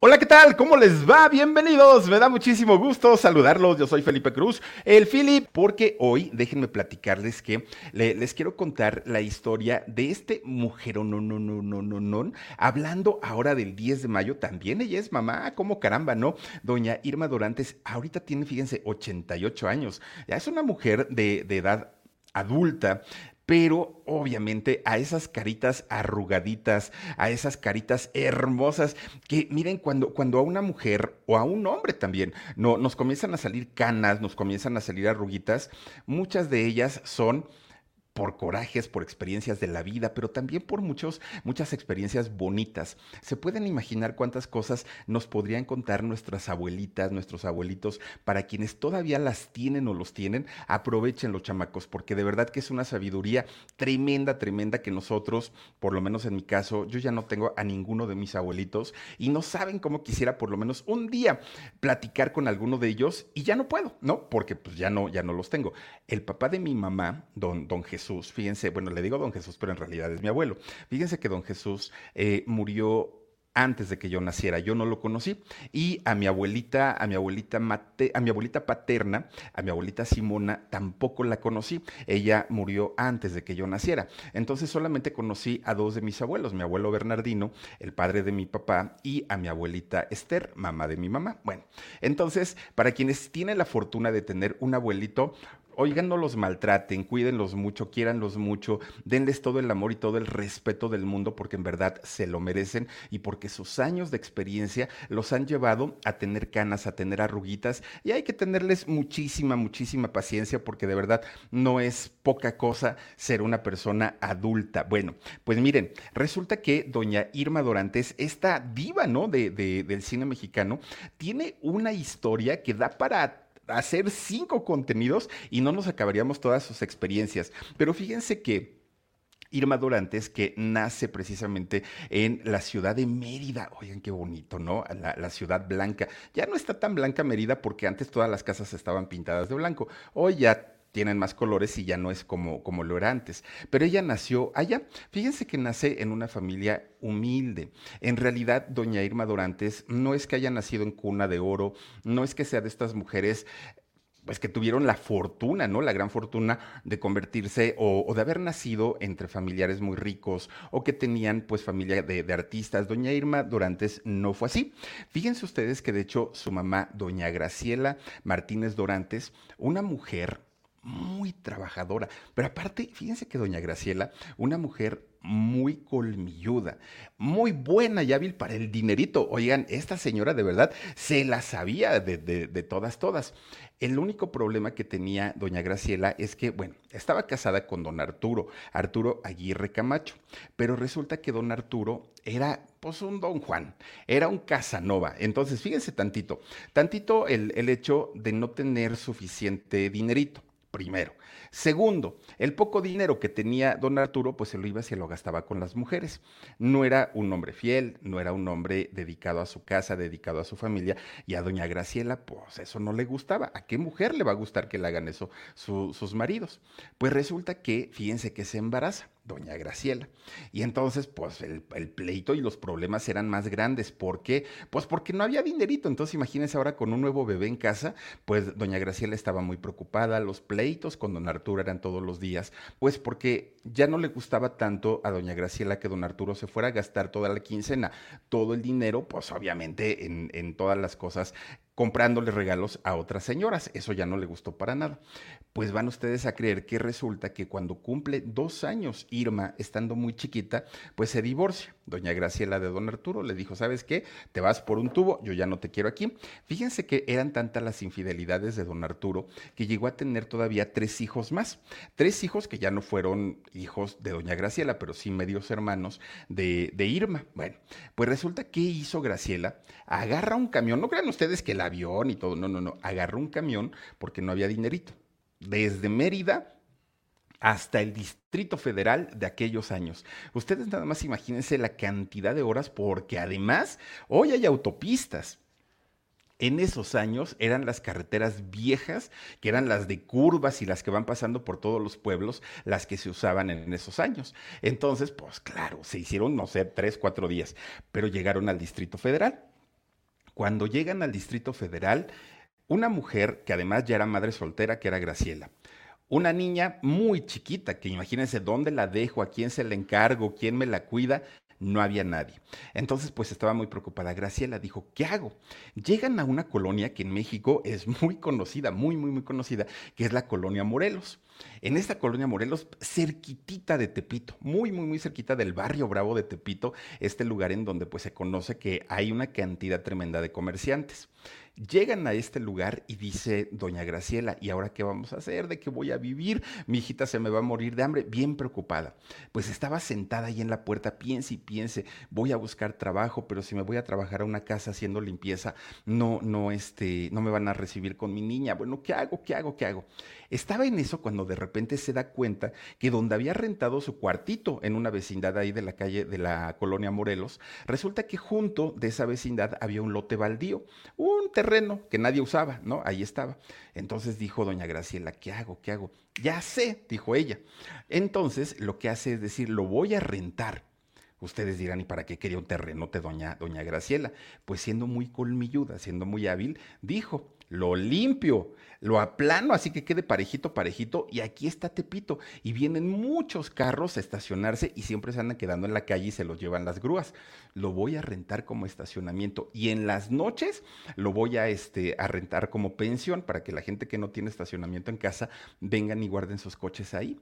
Hola, ¿qué tal? ¿Cómo les va? Bienvenidos. Me da muchísimo gusto saludarlos. Yo soy Felipe Cruz, el Philip, porque hoy déjenme platicarles que le- les quiero contar la historia de este mujer, no, no, no, no, no, no, hablando ahora del 10 de mayo. También ella es mamá, como caramba, ¿no? Doña Irma Dorantes, ahorita tiene, fíjense, 88 años. Ya es una mujer de edad adulta, pero obviamente a esas caritas arrugaditas, a esas caritas hermosas, que miren, cuando, cuando a una mujer o a un hombre también no, nos comienzan a salir canas, nos comienzan a salir arruguitas, muchas de ellas son por corajes, por experiencias de la vida, pero también por muchos, muchas experiencias bonitas. Se pueden imaginar cuántas cosas nos podrían contar nuestras abuelitas, nuestros abuelitos, para quienes todavía las tienen o los tienen, aprovechen los chamacos, porque de verdad que es una sabiduría tremenda, tremenda que nosotros, por lo menos en mi caso, yo ya no tengo a ninguno de mis abuelitos y no saben cómo quisiera por lo menos un día platicar con alguno de ellos y ya no puedo, ¿no? Porque pues ya no, ya no los tengo. El papá de mi mamá, don, don Jesús, fíjense, bueno, le digo don Jesús, pero en realidad es mi abuelo. Fíjense que don Jesús eh, murió antes de que yo naciera, yo no lo conocí y a mi abuelita, a mi abuelita mate, a mi abuelita paterna, a mi abuelita Simona tampoco la conocí. Ella murió antes de que yo naciera. Entonces solamente conocí a dos de mis abuelos, mi abuelo Bernardino, el padre de mi papá y a mi abuelita Esther, mamá de mi mamá. Bueno, entonces, para quienes tienen la fortuna de tener un abuelito, Oigan, no los maltraten, cuídenlos mucho, quiéranlos mucho, denles todo el amor y todo el respeto del mundo porque en verdad se lo merecen y porque sus años de experiencia los han llevado a tener canas, a tener arruguitas y hay que tenerles muchísima, muchísima paciencia porque de verdad no es poca cosa ser una persona adulta. Bueno, pues miren, resulta que doña Irma Dorantes, esta diva, ¿no? De, de- del cine mexicano, tiene una historia que da para hacer cinco contenidos y no nos acabaríamos todas sus experiencias. Pero fíjense que Irma Dorantes, que nace precisamente en la ciudad de Mérida. Oigan, qué bonito, ¿no? La, la ciudad blanca. Ya no está tan blanca Mérida porque antes todas las casas estaban pintadas de blanco. Hoy ya tienen más colores y ya no es como, como lo era antes. Pero ella nació allá. Fíjense que nace en una familia humilde. En realidad, doña Irma Dorantes no es que haya nacido en cuna de oro, no es que sea de estas mujeres pues que tuvieron la fortuna, ¿no? La gran fortuna de convertirse o, de haber nacido entre familiares muy ricos o que tenían pues familia de, de artistas. Doña Irma Dorantes no fue así. Fíjense ustedes que de hecho su mamá, doña Graciela Martínez Dorantes, una mujer muy trabajadora, pero aparte, fíjense que doña Graciela, una mujer muy colmilluda, muy buena y hábil para el dinerito. Oigan, esta señora de verdad se la sabía de, de- de todas, todas. El único problema que tenía doña Graciela es que, bueno, estaba casada con don Arturo, Arturo Aguirre Camacho, pero resulta que don Arturo era pues un don Juan, era un Casanova. Entonces, fíjense tantito, tantito el, el hecho de no tener suficiente dinerito primero. Segundo, el poco dinero que tenía don Arturo, pues se lo iba y se lo gastaba con las mujeres. No era un hombre fiel, no era un hombre dedicado a su casa, dedicado a su familia, y a doña Graciela, pues eso no le gustaba. ¿A qué mujer le va a gustar que le hagan eso su- sus maridos? Pues resulta que, fíjense que se embaraza doña Graciela. Y entonces, pues el, pleito y los problemas eran más grandes. ¿Por qué? Pues porque no había dinerito. Entonces, imagínense ahora con un nuevo bebé en casa, pues doña Graciela estaba muy preocupada. Los pleitos con don Arturo eran todos los días, pues porque ya no le gustaba tanto a doña Graciela que don Arturo se fuera a gastar toda la quincena, todo el dinero, pues obviamente en, en todas las cosas comprándole regalos a otras señoras. Eso ya no le gustó para nada. Pues van ustedes a creer que resulta que cuando cumple dos años Irma, estando muy chiquita, pues se divorcia. Doña Graciela de Don Arturo le dijo, ¿sabes qué? Te vas por un tubo, yo ya no te quiero aquí. Fíjense que eran tantas las infidelidades de Don Arturo que llegó a tener todavía tres hijos más. Tres hijos que ya no fueron hijos de Doña Graciela, pero sí medios hermanos de, de Irma. Bueno, pues resulta que hizo Graciela, agarra un camión, no crean ustedes que la avión y todo, no, no, no, agarró un camión porque no había dinerito. Desde Mérida hasta el Distrito Federal de aquellos años. Ustedes nada más imagínense la cantidad de horas porque además hoy hay autopistas. En esos años eran las carreteras viejas, que eran las de curvas y las que van pasando por todos los pueblos, las que se usaban en esos años. Entonces, pues claro, se hicieron, no sé, tres, cuatro días, pero llegaron al Distrito Federal. Cuando llegan al Distrito Federal, una mujer que además ya era madre soltera, que era Graciela. Una niña muy chiquita, que imagínense dónde la dejo, a quién se la encargo, quién me la cuida, no había nadie. Entonces, pues estaba muy preocupada. Graciela dijo, ¿qué hago? Llegan a una colonia que en México es muy conocida, muy, muy, muy conocida, que es la colonia Morelos. En esta colonia Morelos, cerquitita de Tepito, muy, muy, muy cerquita del barrio Bravo de Tepito, este lugar en donde pues se conoce que hay una cantidad tremenda de comerciantes. Llegan a este lugar y dice doña Graciela, ¿y ahora qué vamos a hacer? ¿De qué voy a vivir? Mi hijita se me va a morir de hambre, bien preocupada. Pues estaba sentada ahí en la puerta, piense y piense, voy a buscar trabajo, pero si me voy a trabajar a una casa haciendo limpieza, no, no, este, no me van a recibir con mi niña. Bueno, ¿qué hago? ¿Qué hago? ¿Qué hago? Estaba en eso cuando de repente se da cuenta que donde había rentado su cuartito en una vecindad ahí de la calle de la colonia Morelos, resulta que junto de esa vecindad había un lote baldío, un terreno que nadie usaba, ¿no? Ahí estaba. Entonces dijo doña Graciela, ¿qué hago? ¿Qué hago? Ya sé, dijo ella. Entonces lo que hace es decir, lo voy a rentar. Ustedes dirán, ¿y para qué quería un terrenote doña, doña Graciela? Pues siendo muy colmilluda, siendo muy hábil, dijo, lo limpio, lo aplano, así que quede parejito, parejito, y aquí está Tepito. Y vienen muchos carros a estacionarse y siempre se andan quedando en la calle y se los llevan las grúas. Lo voy a rentar como estacionamiento y en las noches lo voy a, este, a rentar como pensión para que la gente que no tiene estacionamiento en casa vengan y guarden sus coches ahí.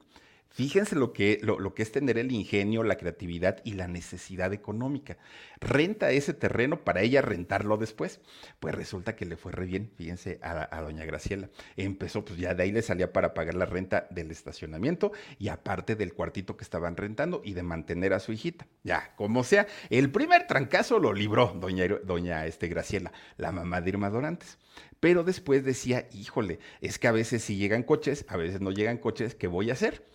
Fíjense lo que, lo, que es tener el ingenio, la creatividad y la necesidad económica. Renta ese terreno para ella rentarlo después. Pues resulta que le fue re bien, fíjense, a, doña Graciela. Empezó, pues ya de ahí le salía para pagar la renta del estacionamiento y aparte del cuartito que estaban rentando y de mantener a su hijita. Ya, como sea, el primer trancazo lo libró doña, doña este, Graciela, la mamá de Irma Dorantes. Pero después decía, híjole, es que a veces si llegan coches, a veces no llegan coches, ¿qué voy a hacer?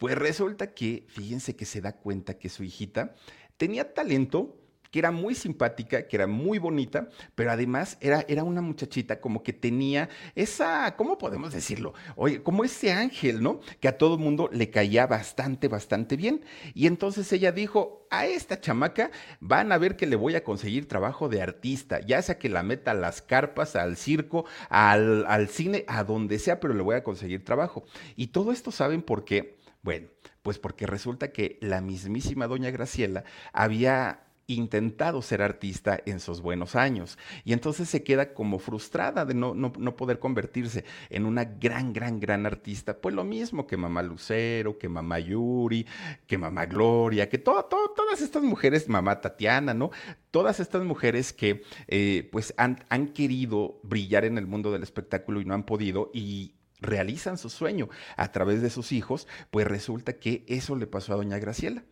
Pues resulta que, fíjense que se da cuenta que su hijita tenía talento, que era muy simpática, que era muy bonita, pero además era, era una muchachita como que tenía esa, ¿cómo podemos decirlo? Oye, como ese ángel, ¿no? Que a todo mundo le caía bastante, bastante bien. Y entonces ella dijo, a esta chamaca van a ver que le voy a conseguir trabajo de artista, ya sea que la meta a las carpas, al circo, al, al cine, a donde sea, pero le voy a conseguir trabajo. Y todo esto saben por qué. Bueno, pues porque resulta que la mismísima doña Graciela había intentado ser artista en sus buenos años y entonces se queda como frustrada de no, no, poder convertirse en una gran, gran, gran artista. Pues lo mismo que mamá Lucero, que mamá Yuri, que mamá Gloria, que todas estas mujeres, mamá Tatiana, ¿no? Todas estas mujeres que eh, pues han, han querido brillar en el mundo del espectáculo y no han podido y realizan su sueño a través de sus hijos, pues resulta que eso le pasó a doña Graciela.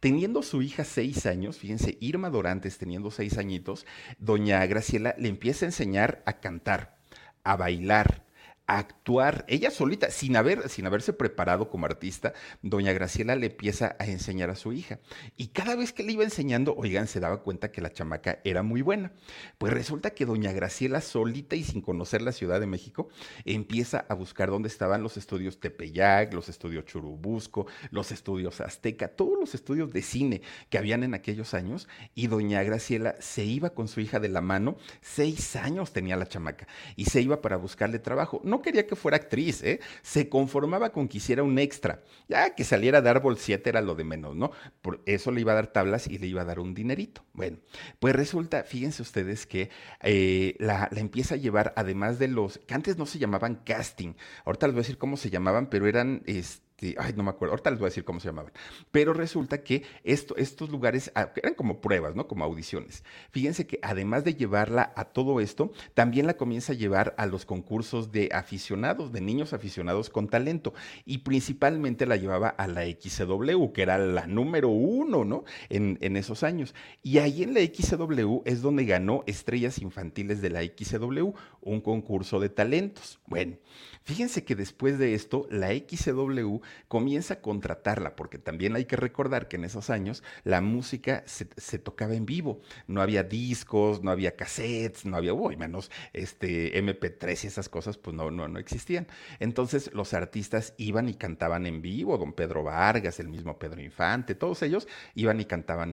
Teniendo su hija seis años, fíjense, Irma Dorantes teniendo seis añitos, doña Graciela le empieza a enseñar a cantar, a bailar, actuar ella solita, sin, haber, sin haberse preparado como artista, doña Graciela le empieza a enseñar a su hija. Y cada vez que le iba enseñando, oigan, se daba cuenta que la chamaca era muy buena. Pues resulta que doña Graciela solita y sin conocer la Ciudad de México, empieza a buscar dónde estaban los estudios Tepeyac, los estudios Churubusco, los estudios Azteca, todos los estudios de cine que habían en aquellos años. Y doña Graciela se iba con su hija de la mano, seis años tenía la chamaca, y se iba para buscarle trabajo no quería que fuera actriz, ¿eh? Se conformaba con que hiciera un extra. Ya que saliera a dar bol 7 era lo de menos, ¿no? Por eso le iba a dar tablas y le iba a dar un dinerito. Bueno, pues resulta, fíjense ustedes que eh, la, la, empieza a llevar, además de los, que antes no se llamaban casting, ahorita les voy a decir cómo se llamaban, pero eran, este, este, ay, no me acuerdo, ahorita les voy a decir cómo se llamaban, pero resulta que esto, estos lugares ah, eran como pruebas, ¿no? Como audiciones. Fíjense que además de llevarla a todo esto, también la comienza a llevar a los concursos de aficionados, de niños aficionados con talento, y principalmente la llevaba a la XW, que era la número uno, ¿no? En esos años. Y ahí en la XW es donde ganó Estrellas Infantiles de la XW, un concurso de talentos. Bueno, fíjense que después de esto, la XW comienza a contratarla, porque también hay que recordar que en esos años la música se, tocaba en vivo, no había discos, no había cassettes, no había, uy, menos este MP3 y esas cosas, pues no, no, no existían. Entonces los artistas iban y cantaban en vivo, don Pedro Vargas, el mismo Pedro Infante, todos ellos iban y cantaban.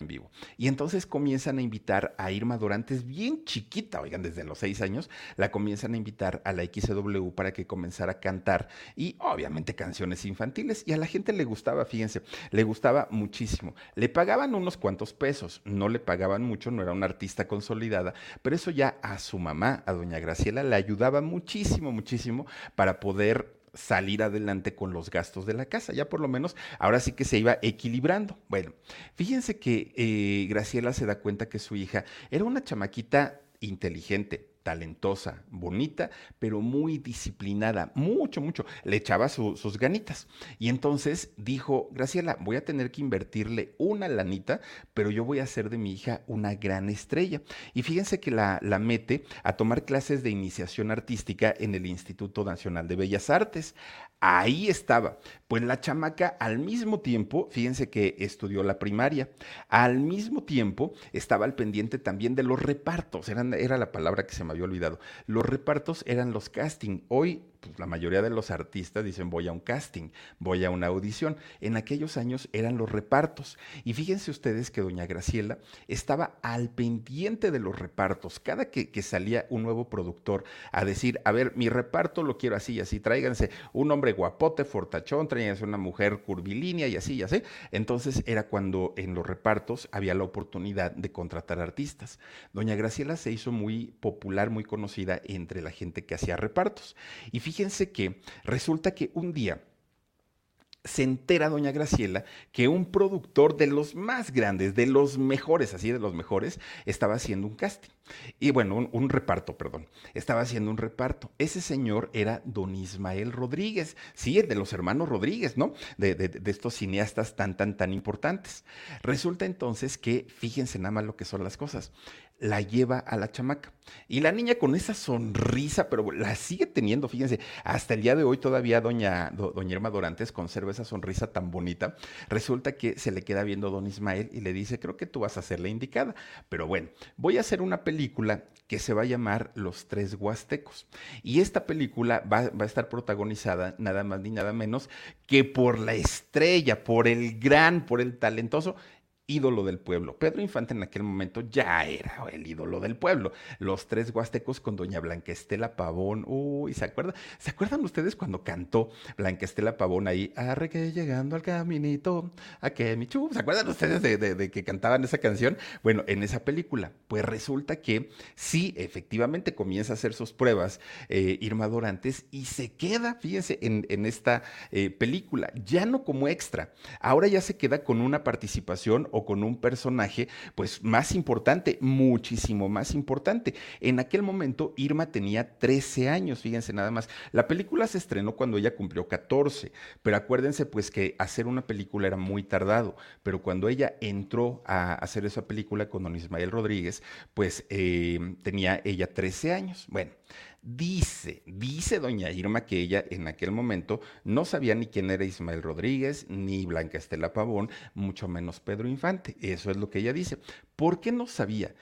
en vivo. Y entonces comienzan a invitar a Irma Dorantes, bien chiquita, oigan, desde los seis años, la comienzan a invitar a la XW para que comenzara a cantar y obviamente canciones infantiles. Y a la gente le gustaba, fíjense, le gustaba muchísimo. Le pagaban unos cuantos pesos, no le pagaban mucho, no era una artista consolidada, pero eso ya a su mamá, a doña Graciela, le ayudaba muchísimo, muchísimo para poder salir adelante con los gastos de la casa. Ya por lo menos ahora sí que se iba equilibrando. Bueno, fíjense que eh, Graciela se da cuenta que su hija era una chamaquita inteligente, talentosa, bonita, pero muy disciplinada, mucho, mucho. Le echaba sus ganitas. Y entonces dijo, Graciela, voy a tener que invertirle una lanita, pero yo voy a hacer de mi hija una gran estrella. Y fíjense que la, mete a tomar clases de iniciación artística en el Instituto Nacional de Bellas Artes. Ahí estaba. Pues la chamaca al mismo tiempo, fíjense que estudió la primaria, al mismo tiempo estaba al pendiente también de los repartos, era la palabra que se me había olvidado. Los repartos eran los casting. Hoy pues, la mayoría de los artistas dicen voy a un casting, voy a una audición. En aquellos años eran los repartos. Y fíjense ustedes que doña Graciela estaba al pendiente de los repartos. Cada que, que salía un nuevo productor a decir, a ver, mi reparto lo quiero así y así, tráiganse un hombre guapote, fortachón, tráiganse una mujer curvilínea y así y así. Entonces era cuando en los repartos había la oportunidad de contratar artistas. Doña Graciela se hizo muy popular, muy conocida entre la gente que hacía repartos. Y fíjense que resulta que un día se entera doña Graciela que un productor de los más grandes, de los mejores, así de los mejores, estaba haciendo un casting. Y bueno, un, reparto, perdón. Estaba haciendo un reparto. Ese señor era don Ismael Rodríguez, sí, de los hermanos Rodríguez, ¿no? De, de, estos cineastas tan, tan, tan importantes. Resulta entonces que, fíjense nada más lo que son las cosas, la lleva a la chamaca. Y la niña con esa sonrisa, pero la sigue teniendo, fíjense, hasta el día de hoy todavía doña, doña Irma Dorantes conserva esa sonrisa tan bonita. Resulta que se le queda viendo don Ismael y le dice, creo que tú vas a ser la indicada. Pero bueno, voy a hacer una película que se va a llamar Los Tres Huastecos. Y esta película va, va, a estar protagonizada nada más ni nada menos que por la estrella, por el gran, por el talentoso ídolo del pueblo. Pedro Infante en aquel momento ya era el ídolo del pueblo. Los tres huastecos con doña Blanca Estela Pavón. Uy, ¿se acuerdan? ¿Se acuerdan ustedes cuando cantó Blanca Estela Pavón ahí? Arre que llegando al caminito, a que mi chu. ¿Se acuerdan ustedes de, que cantaban esa canción? Bueno, en esa película, pues resulta que sí, efectivamente comienza a hacer sus pruebas eh, Irma Dorantes y se queda, fíjense, en, esta eh, película, ya no como extra. Ahora ya se queda con una participación o con un personaje pues más importante, muchísimo más importante. En aquel momento Irma tenía 13 años, fíjense nada más. La película se estrenó cuando ella cumplió 14, pero acuérdense pues que hacer una película era muy tardado, pero cuando ella entró a hacer esa película con don Ismael Rodríguez, pues eh, tenía ella 13 años. Bueno, Dice, dice doña Irma que ella en aquel momento no sabía ni quién era Ismael Rodríguez, ni Blanca Estela Pavón, mucho menos Pedro Infante. Eso es lo que ella dice. ¿Por qué no sabía?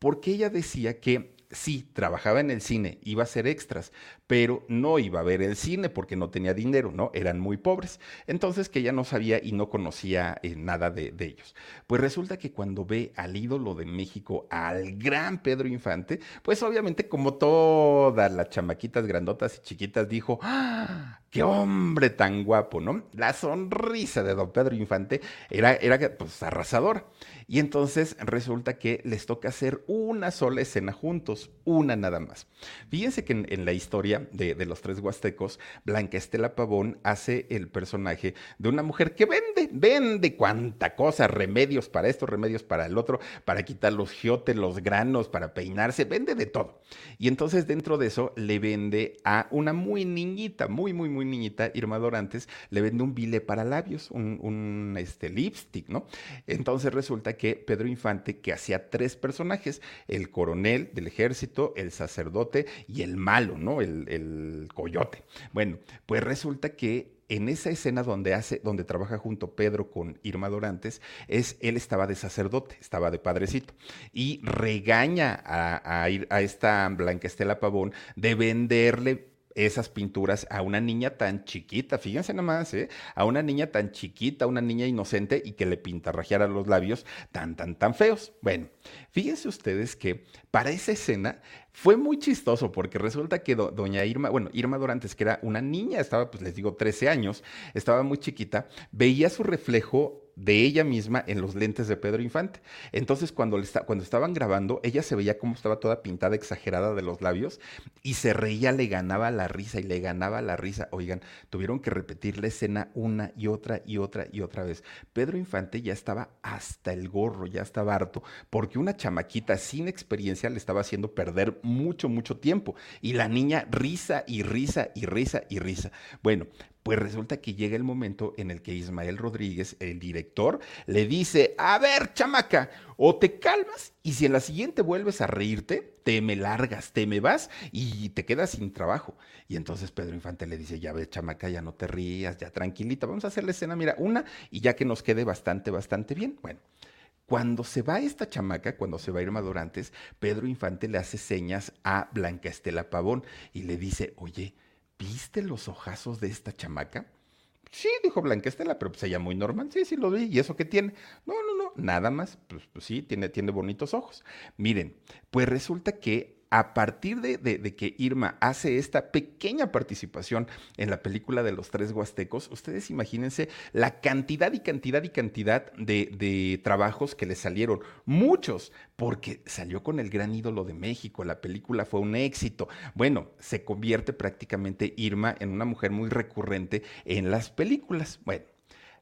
Porque ella decía que sí, trabajaba en el cine, iba a ser extras, pero no iba a ver el cine porque no tenía dinero, ¿no? Eran muy pobres. Entonces que ella no sabía y no conocía eh, nada de, de, ellos. Pues resulta que cuando ve al ídolo de México, al gran Pedro Infante, pues obviamente como todas las chamaquitas grandotas y chiquitas dijo, ¡Ah! ¡Qué hombre tan guapo, ¿no? La sonrisa de don Pedro Infante era, era pues, arrasadora. Y entonces resulta que les toca hacer una sola escena juntos, una nada más. Fíjense que en, la historia de, de, los tres huastecos, Blanca Estela Pavón hace el personaje de una mujer que vende, vende cuánta cosa, remedios para esto, remedios para el otro, para quitar los giotes, los granos, para peinarse, vende de todo. Y entonces dentro de eso le vende a una muy niñita, muy, muy, muy niñita, Irma Dorantes, le vende un bile para labios, un, este, lipstick, ¿no? Entonces resulta que Pedro Infante, que hacía tres personajes, el coronel del ejército, el sacerdote y el malo, ¿no? El, el coyote. Bueno, pues resulta que en esa escena donde hace, donde trabaja junto Pedro con Irma Dorantes, es él estaba de sacerdote, estaba de padrecito, y regaña a, a, a esta Blanca Estela Pavón de venderle esas pinturas a una niña tan chiquita, fíjense nomás, ¿eh? a una niña tan chiquita, una niña inocente y que le pintarrajeara los labios tan, tan, tan feos. Bueno, fíjense ustedes que para esa escena fue muy chistoso porque resulta que do, doña Irma, bueno, Irma Dorantes, que era una niña, estaba, pues les digo, 13 años, estaba muy chiquita, veía su reflejo de ella misma en los lentes de Pedro Infante. Entonces, cuando, está, cuando estaban grabando, ella se veía como estaba toda pintada, exagerada de los labios, y se reía, le ganaba la risa y le ganaba la risa. Oigan, tuvieron que repetir la escena una y otra y otra y otra vez. Pedro Infante ya estaba hasta el gorro, ya estaba harto, porque una chamaquita sin experiencia le estaba haciendo perder mucho, mucho tiempo. Y la niña risa y risa y risa y risa. Bueno, pues resulta que llega el momento en el que Ismael Rodríguez, el director, le dice, a ver, chamaca, o te calmas y si en la siguiente vuelves a reírte, te me largas, te me vas y te quedas sin trabajo. Y entonces Pedro Infante le dice, ya ves, chamaca, ya no te rías, ya tranquilita, vamos a hacer la escena, mira, una y ya que nos quede bastante, bastante bien. Bueno. Cuando se va esta chamaca, cuando se va Irma Dorantes, Pedro Infante le hace señas a Blanca Estela Pavón y le dice, oye, ¿viste los ojazos de esta chamaca? Sí, dijo Blanca Estela, pero pues ella muy normal. Sí, sí, lo vi. ¿Y eso qué tiene? No, no, no, nada más. Pues, pues sí, tiene, tiene bonitos ojos. Miren, pues resulta que a partir de, que Irma hace esta pequeña participación en la película de los tres huastecos, ustedes imagínense la cantidad y cantidad y cantidad de, de, trabajos que le salieron. Muchos, porque salió con el gran ídolo de México, la película fue un éxito. Bueno, se convierte prácticamente Irma en una mujer muy recurrente en las películas. Bueno.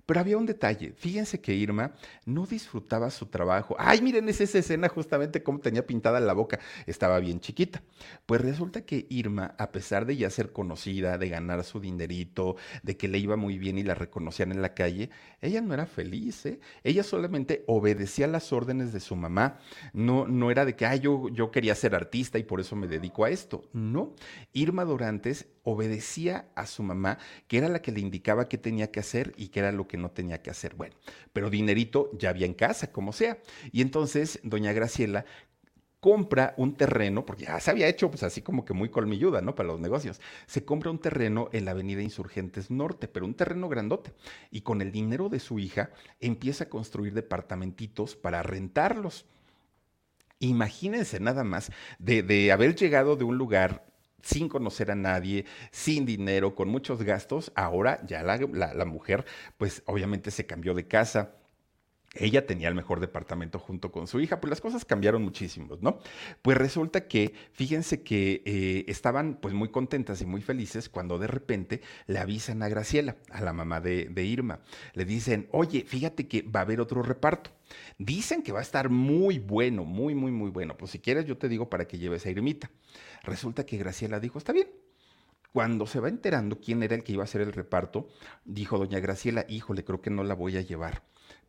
Pero había un detalle. Fíjense que Irma no disfrutaba su trabajo. Ay, miren, es esa escena justamente cómo tenía pintada la boca. Estaba bien chiquita. Pues resulta que Irma, a pesar de ya ser conocida, de ganar su dinerito, de que le iba muy bien y la reconocían en la calle, ella no era feliz. ¿eh? Ella solamente obedecía las órdenes de su mamá. No, no era de que, ay, yo, yo quería ser artista y por eso me dedico a esto. No. Irma Dorantes obedecía a su mamá, que era la que le indicaba qué tenía que hacer y qué era lo que no tenía que hacer. Bueno, pero dinerito ya había en casa, como sea. Y entonces doña Graciela compra un terreno, porque ya se había hecho pues así como que muy colmilluda, ¿no? Para los negocios. Se compra un terreno en la avenida Insurgentes Norte, pero un terreno grandote. Y con el dinero de su hija empieza a construir departamentitos para rentarlos. Imagínense nada más de, de haber llegado de un lugar sin conocer a nadie, sin dinero, con muchos gastos, ahora ya la, mujer, pues obviamente se cambió de casa. Ella tenía el mejor departamento junto con su hija, pues las cosas cambiaron muchísimo, ¿no? Pues resulta que, fíjense que eh, estaban pues muy contentas y muy felices cuando de repente le avisan a Graciela, a la mamá de, de Irma. Le dicen, oye, fíjate que va a haber otro reparto. Dicen que va a estar muy bueno, muy, muy, muy bueno. Pues si quieres yo te digo para que lleves a Irmita. Resulta que Graciela dijo, está bien. Cuando se va enterando quién era el que iba a hacer el reparto, dijo doña Graciela, híjole, creo que no la voy a llevar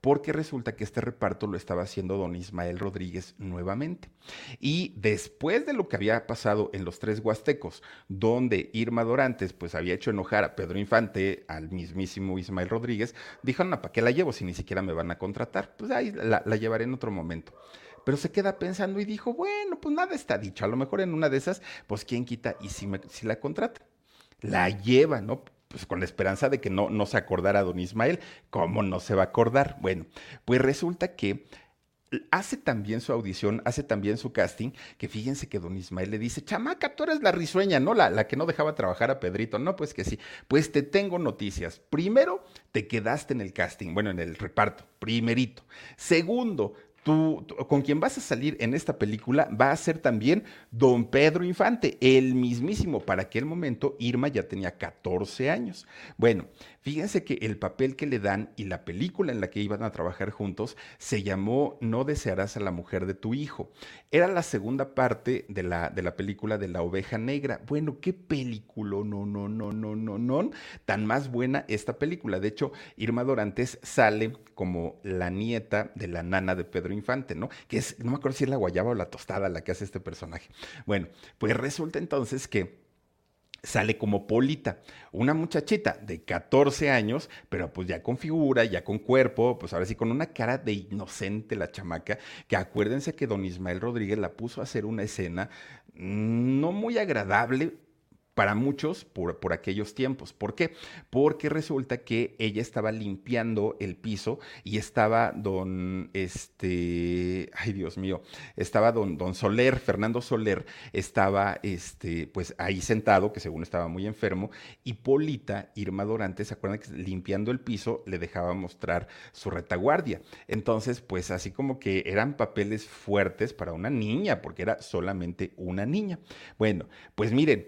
porque resulta que este reparto lo estaba haciendo don Ismael Rodríguez nuevamente. Y después de lo que había pasado en los tres huastecos, donde Irma Dorantes pues había hecho enojar a Pedro Infante, al mismísimo Ismael Rodríguez, dijo, no, ¿para qué la llevo si ni siquiera me van a contratar? Pues ahí la llevaré en otro momento pero se queda pensando y dijo, bueno, pues nada está dicho, a lo mejor en una de esas, pues quién quita y si, me, si la contrata. La lleva, ¿no? pues con la esperanza de que no, no se acordara don Ismael. ¿Cómo no se va a acordar? Bueno, pues resulta que hace también su audición, hace también su casting, que fíjense que don Ismael le dice, chamaca, tú eres la risueña, ¿no? La, la, que no dejaba trabajar a Pedrito. No, pues que sí. Pues te tengo noticias. Primero, te quedaste en el casting, bueno, en el reparto, primerito. Segundo, Tú, con quien vas a salir en esta película va a ser también don Pedro Infante, el mismísimo. Para aquel momento Irma ya tenía 14 años. Bueno, fíjense que el papel que le dan y la película en la que iban a trabajar juntos se llamó No desearás a la mujer de tu hijo. Era la segunda parte de la, de la película de la oveja negra. Bueno, qué película, no, no, no, no, no, no, tan más buena esta película. De hecho, Irma Dorantes sale como la nieta de la nana de Pedro Infante, ¿no? Que es, no me acuerdo si es la guayaba o la tostada la que hace este personaje. Bueno, pues resulta entonces que sale como Polita, una muchachita de 14 años, pero pues ya con figura, ya con cuerpo, pues ahora sí con una cara de inocente la chamaca, que acuérdense que don Ismael Rodríguez la puso a hacer una escena mm, no muy agradable, para muchos por, aquellos tiempos. ¿Por qué? Porque resulta que ella estaba limpiando el piso y estaba don, este, ay Dios mío, estaba don, don Soler, Fernando Soler, estaba, este, pues ahí sentado, que según estaba muy enfermo, y Polita, Irma Dorante, ¿se acuerdan que limpiando el piso le dejaba mostrar su retaguardia? Entonces, pues así como que eran papeles fuertes para una niña, porque era solamente una niña. Bueno, pues miren,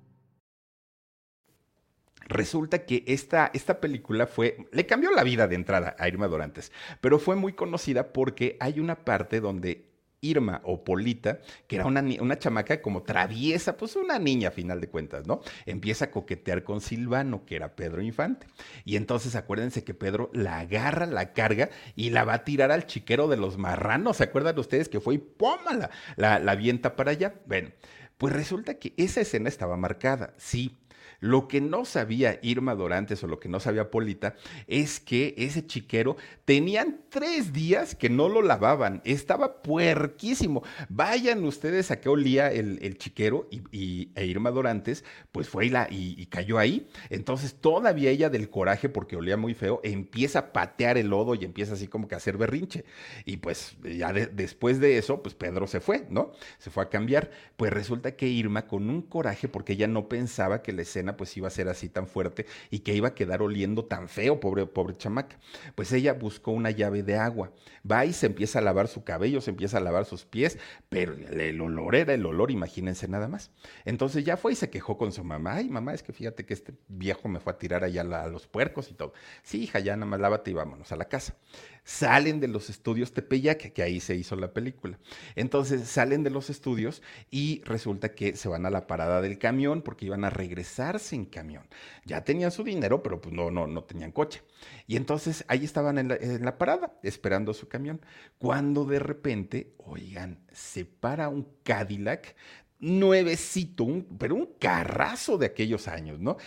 Resulta que esta, esta película fue, le cambió la vida de entrada a Irma Dorantes, pero fue muy conocida porque hay una parte donde Irma o Polita, que era una, una, chamaca como traviesa, pues una niña a final de cuentas, ¿no? Empieza a coquetear con Silvano, que era Pedro Infante. Y entonces acuérdense que Pedro la agarra, la carga y la va a tirar al chiquero de los marranos. ¿Se acuerdan ustedes que fue y ¡pómala! La, la avienta para allá. Bueno, pues resulta que esa escena estaba marcada, sí, lo que no sabía Irma Dorantes o lo que no sabía Polita es que ese chiquero tenían tres días que no lo lavaban. Estaba puerquísimo. Vayan ustedes a qué olía el, chiquero y, e Irma Dorantes, pues fue y, y, cayó ahí. Entonces todavía ella del coraje, porque olía muy feo, empieza a patear el lodo y empieza así como que a hacer berrinche. Y pues ya después de eso, pues Pedro se fue, ¿no? Se fue a cambiar. Pues resulta que Irma con un coraje, porque ella no pensaba que la escena pues iba a ser así tan fuerte y que iba a quedar oliendo tan feo, pobre, pobre chamaca. Pues ella buscó una llave de agua, va y se empieza a lavar su cabello, se empieza a lavar sus pies, pero el olor era el olor, imagínense nada más. Entonces ya fue y se quejó con su mamá, ay mamá, es que fíjate que este viejo me fue a tirar allá a los puercos y todo. Sí, hija, ya nada más lávate y vámonos a la casa salen de los estudios Tepeyac, que ahí se hizo la película. Entonces salen de los estudios y resulta que se van a la parada del camión porque iban a regresarse en camión. Ya tenían su dinero, pero pues no, no, no tenían coche. Y entonces ahí estaban en la, en la parada esperando su camión. Cuando de repente, oigan, se para un Cadillac nuevecito, pero un carrazo de aquellos años, ¿no?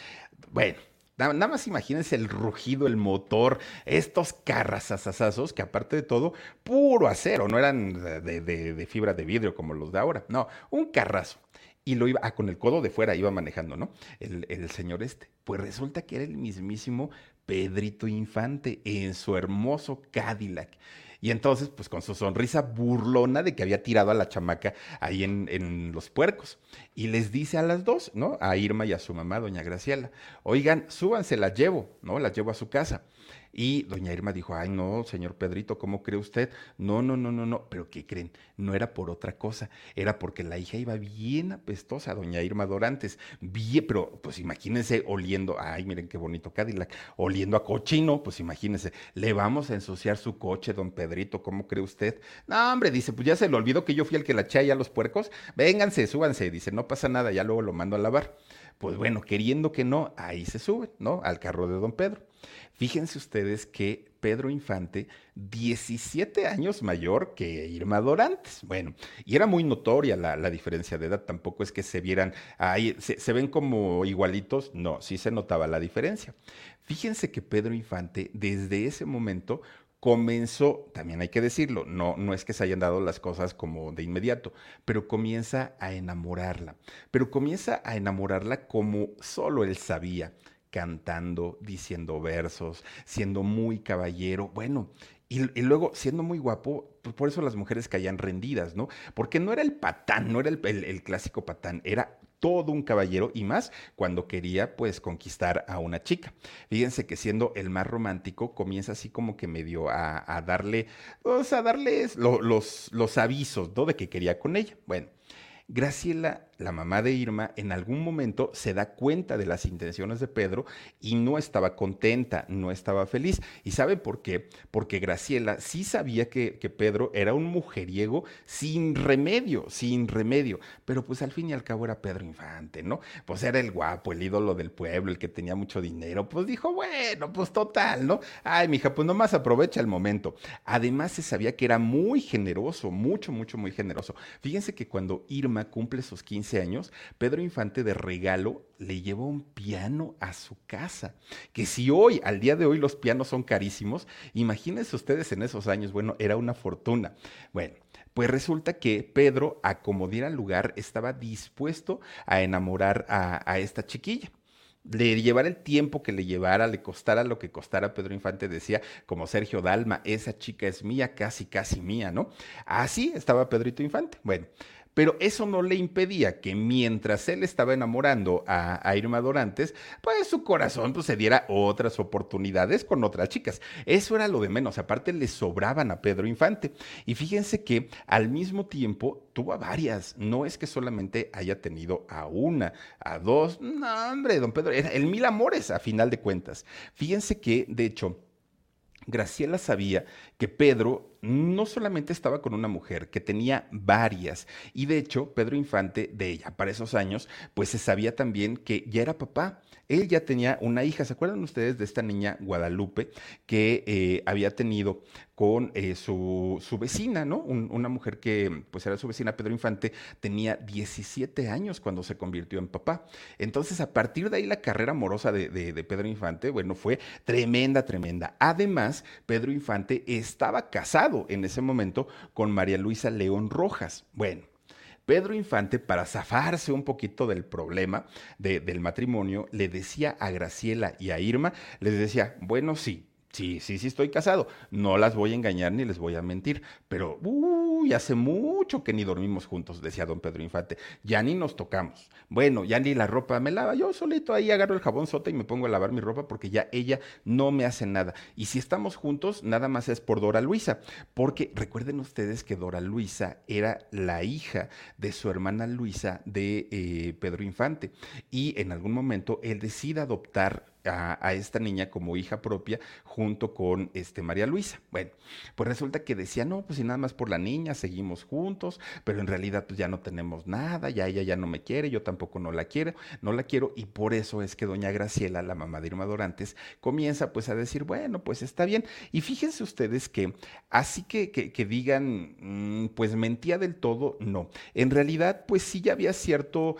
Bueno, Nada, más imagínense el rugido, el motor, estos carrazazazazos que aparte de todo, puro acero, no eran de, fibra de vidrio como los de ahora, no, un carrazo. Y lo iba, ah, con el codo de fuera iba manejando, ¿no? El, el señor este. Pues resulta que era el mismísimo Pedrito Infante en su hermoso Cadillac. Y entonces, pues con su sonrisa burlona de que había tirado a la chamaca ahí en, en, los puercos. Y les dice a las dos, ¿no? A Irma y a su mamá, doña Graciela, oigan, súbanse, las llevo, ¿no? Las llevo a su casa. Y doña Irma dijo, ay no, señor Pedrito, ¿cómo cree usted? No, no, no, no, no, pero ¿qué creen? No era por otra cosa, era porque la hija iba bien apestosa, doña Irma Dorantes, bien, pero pues imagínense oliendo, ay, miren qué bonito Cadillac, oliendo a cochino, pues imagínense, le vamos a ensuciar su coche, don Pedrito, ¿cómo cree usted? No, hombre, dice, pues ya se le olvidó que yo fui el que la eché a los puercos, vénganse, súbanse, dice, no pasa nada, ya luego lo mando a lavar. Pues bueno, queriendo que no, ahí se suben, ¿no? Al carro de don Pedro. Fíjense ustedes que Pedro Infante, 17 años mayor que Irma Dorantes. Bueno, y era muy notoria la, la diferencia de edad, tampoco es que se vieran ahí, se, se, ven como igualitos, no, sí se notaba la diferencia. Fíjense que Pedro Infante desde ese momento comenzó, también hay que decirlo, no, no es que se hayan dado las cosas como de inmediato, pero comienza a enamorarla, pero comienza a enamorarla como solo él sabía cantando, diciendo versos, siendo muy caballero, bueno, y, luego siendo muy guapo, pues por eso las mujeres caían rendidas, ¿no? Porque no era el patán, no era el clásico patán, era todo un caballero y más cuando quería pues conquistar a una chica. Fíjense que siendo el más romántico comienza así como que medio a, a darle, pues a darles lo, los, los avisos, ¿no? De que quería con ella. Bueno, Graciela, la mamá de Irma, en algún momento se da cuenta de las intenciones de Pedro y no estaba contenta, no estaba feliz. ¿Y sabe por qué? Porque Graciela sí sabía que, Pedro era un mujeriego sin remedio, sin remedio. Pero pues al fin y al cabo era Pedro Infante, ¿no? Pues era el guapo, el ídolo del pueblo, el que tenía mucho dinero. Pues dijo, bueno, pues total, ¿no? Ay, mija, pues nomás aprovecha el momento. Además se sabía que era muy generoso, mucho, mucho, muy generoso. Fíjense que cuando Irma cumple sus 15 años, Pedro Infante de regalo le lleva un piano a su casa. Que si hoy, al día de hoy, los pianos son carísimos, imagínense ustedes en esos años, bueno, era una fortuna. Bueno, pues resulta que Pedro, a como diera lugar, estaba dispuesto a enamorar a, a esta chiquilla le llevara el tiempo que le llevara, le costara lo que costara, Pedro Infante decía, como Sergio Dalma, esa chica es mía, casi, casi mía, ¿no? Así estaba Pedrito Infante. Bueno, pero eso no le impedía que mientras él estaba enamorando a, Irma Dorantes, pues su corazón pues, se diera otras oportunidades con otras chicas. Eso era lo de menos, aparte le sobraban a Pedro Infante. Y fíjense que al mismo tiempo tuvo a varias, no es que solamente haya tenido a una, a dos, no hombre, don Pedro, era el mil amores a final de cuentas. Fíjense que, de hecho, Graciela sabía que Pedro no solamente estaba con una mujer, que tenía varias. Y de hecho, Pedro Infante, de ella, para esos años, pues se sabía también que ya era papá. Él ya tenía una hija. ¿Se acuerdan ustedes de esta niña Guadalupe que eh, había tenido con eh, su, su, vecina, ¿no? Un, una mujer que pues era su vecina, Pedro Infante, tenía 17 años cuando se convirtió en papá. Entonces, a partir de ahí, la carrera amorosa de, de Pedro Infante, bueno, fue tremenda, tremenda. Además, Pedro Infante estaba casado en ese momento con María Luisa León Rojas. Bueno. Pedro Infante, para zafarse un poquito del problema de, del matrimonio, le decía a Graciela y a Irma, les decía, bueno, sí, Sí, sí, sí estoy casado. No las voy a engañar ni les voy a mentir. Pero, uy, hace mucho que ni dormimos juntos, decía don Pedro Infante. Ya ni nos tocamos. Bueno, ya ni la ropa me lava. Yo solito ahí agarro el jabón sota y me pongo a lavar mi ropa porque ya ella no me hace nada. Y si estamos juntos, nada más es por Dora Luisa. Porque recuerden ustedes que Dora Luisa era la hija de su hermana Luisa de eh, Pedro Infante. Y en algún momento él decide adoptar a, esta niña como hija propia junto con este María Luisa. Bueno, pues resulta que decía, no, pues si nada más por la niña seguimos juntos, pero en realidad pues ya no tenemos nada, ya ella ya no me quiere, yo tampoco no la quiero, no la quiero y por eso es que doña Graciela, la mamá de Irma Dorantes, comienza pues a decir, bueno, pues está bien. Y fíjense ustedes que así que, que, digan, mmm, pues mentía del todo, no. En realidad pues sí ya había cierto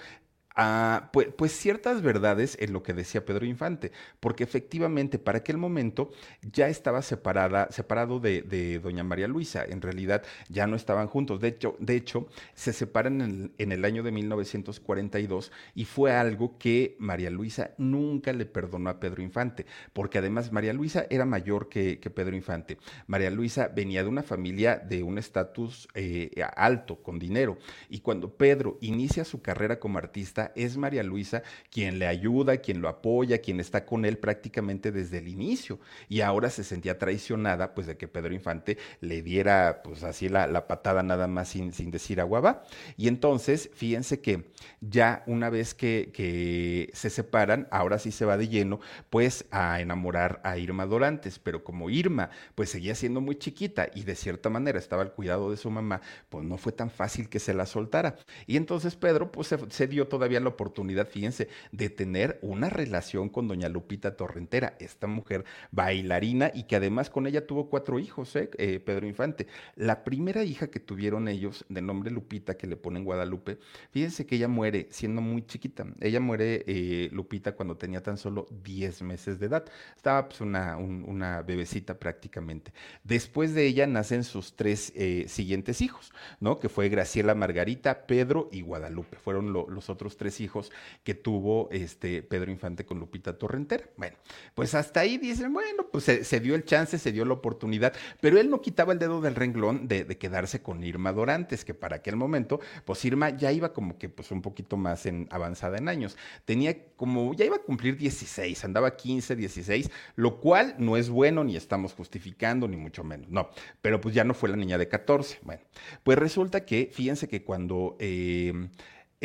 Pues, ciertas verdades en lo que decía Pedro Infante, porque efectivamente para aquel momento ya estaba separada, separado de, doña María Luisa, en realidad ya no estaban juntos, de hecho, de hecho se separan en, en, el año de 1942 y fue algo que María Luisa nunca le perdonó a Pedro Infante, porque además María Luisa era mayor que, Pedro Infante, María Luisa venía de una familia de un estatus eh, alto, con dinero, y cuando Pedro inicia su carrera como artista, es María Luisa quien le ayuda, quien lo apoya, quien está con él prácticamente desde el inicio. Y ahora se sentía traicionada, pues de que Pedro Infante le diera, pues así la, patada nada más sin, sin decir aguaba. Y entonces, fíjense que ya una vez que, se separan, ahora sí se va de lleno, pues a enamorar a Irma Dorantes. Pero como Irma, pues seguía siendo muy chiquita y de cierta manera estaba al cuidado de su mamá, pues no fue tan fácil que se la soltara. Y entonces Pedro, pues se, se dio todavía la oportunidad, fíjense, de tener una relación con doña Lupita Torrentera, esta mujer bailarina y que además con ella tuvo cuatro hijos, ¿eh? Eh, Pedro Infante. La primera hija que tuvieron ellos, de nombre Lupita, que le ponen Guadalupe, fíjense que ella muere siendo muy chiquita. Ella muere, eh, Lupita, cuando tenía tan solo 10 meses de edad. Estaba pues una, una bebecita prácticamente. Después de ella nacen sus tres siguientes hijos, ¿no? Que fue Graciela Margarita, Pedro y Guadalupe. Fueron los otros tres hijos que tuvo este Pedro Infante con Lupita Torrentera. Bueno, pues hasta ahí dicen, bueno, pues se, dio el chance, se dio la oportunidad, pero él no quitaba el dedo del renglón de, quedarse con Irma Dorantes, que para aquel momento, pues Irma ya iba como que pues un poquito más en, avanzada en años. Tenía como, ya iba a cumplir 16, andaba 15, 16, lo cual no es bueno, ni estamos justificando, ni mucho menos, no, pero pues ya no fue la niña de 14. Bueno, pues resulta que, fíjense que cuando... Eh,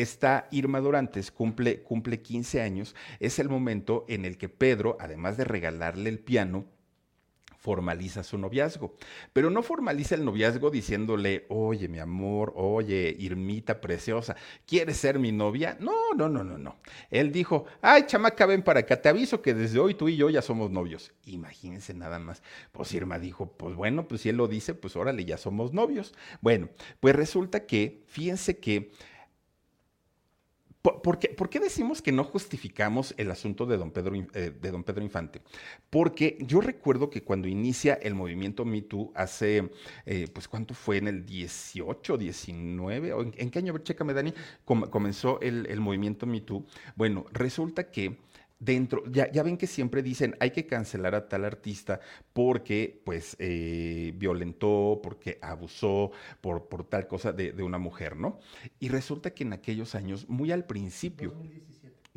esta Irma Dorantes cumple, cumple 15 años, es el momento en el que Pedro, además de regalarle el piano, formaliza su noviazgo. Pero no formaliza el noviazgo diciéndole, oye, mi amor, oye, Irmita preciosa, ¿quieres ser mi novia? No, no, no, no, no. Él dijo, ay, chamaca, ven para acá, te aviso que desde hoy tú y yo ya somos novios. Imagínense nada más. Pues Irma dijo, pues bueno, pues si él lo dice, pues órale, ya somos novios. Bueno, pues resulta que, fíjense que ¿Por, qué, decimos que no justificamos el asunto de don, Pedro, eh, de don Pedro Infante? Porque yo recuerdo que cuando inicia el movimiento Me Too hace, eh, pues ¿cuánto fue? ¿En el 18, 19? ¿O en, qué año? Chécame, Dani, comenzó el, el movimiento Me Too. Bueno, resulta que dentro, ya, ya, ven que siempre dicen hay que cancelar a tal artista porque pues eh, violentó, porque abusó por, por tal cosa de, de, una mujer, ¿no? Y resulta que en aquellos años, muy al principio...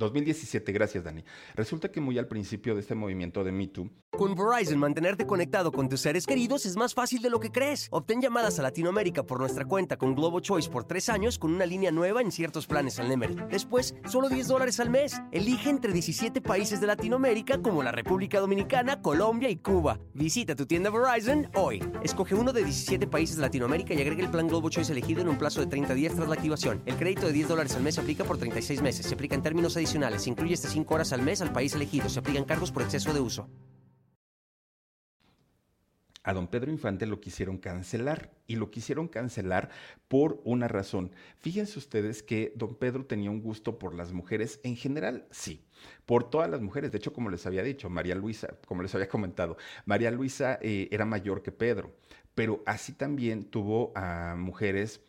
2017, gracias Dani. Resulta que muy al principio de este movimiento de Me Too. Con Verizon, mantenerte conectado con tus seres queridos es más fácil de lo que crees. Obtén llamadas a Latinoamérica por nuestra cuenta con Globo Choice por tres años con una línea nueva en ciertos planes al Nemery. Después, solo 10 dólares al mes. Elige entre 17 países de Latinoamérica como la República Dominicana, Colombia y Cuba. Visita tu tienda Verizon hoy. Escoge uno de 17 países de Latinoamérica y agrega el plan Globo Choice elegido en un plazo de 30 días tras la activación. El crédito de 10 dólares al mes aplica por 36 meses. Se aplica en términos adicionales. Se incluye hasta 5 horas al mes al país elegido. Se aplican cargos por exceso de uso. A don Pedro Infante lo quisieron cancelar y lo quisieron cancelar por una razón. Fíjense ustedes que don Pedro tenía un gusto por las mujeres en general, sí, por todas las mujeres. De hecho, como les había dicho, María Luisa, como les había comentado, María Luisa eh, era mayor que Pedro, pero así también tuvo a mujeres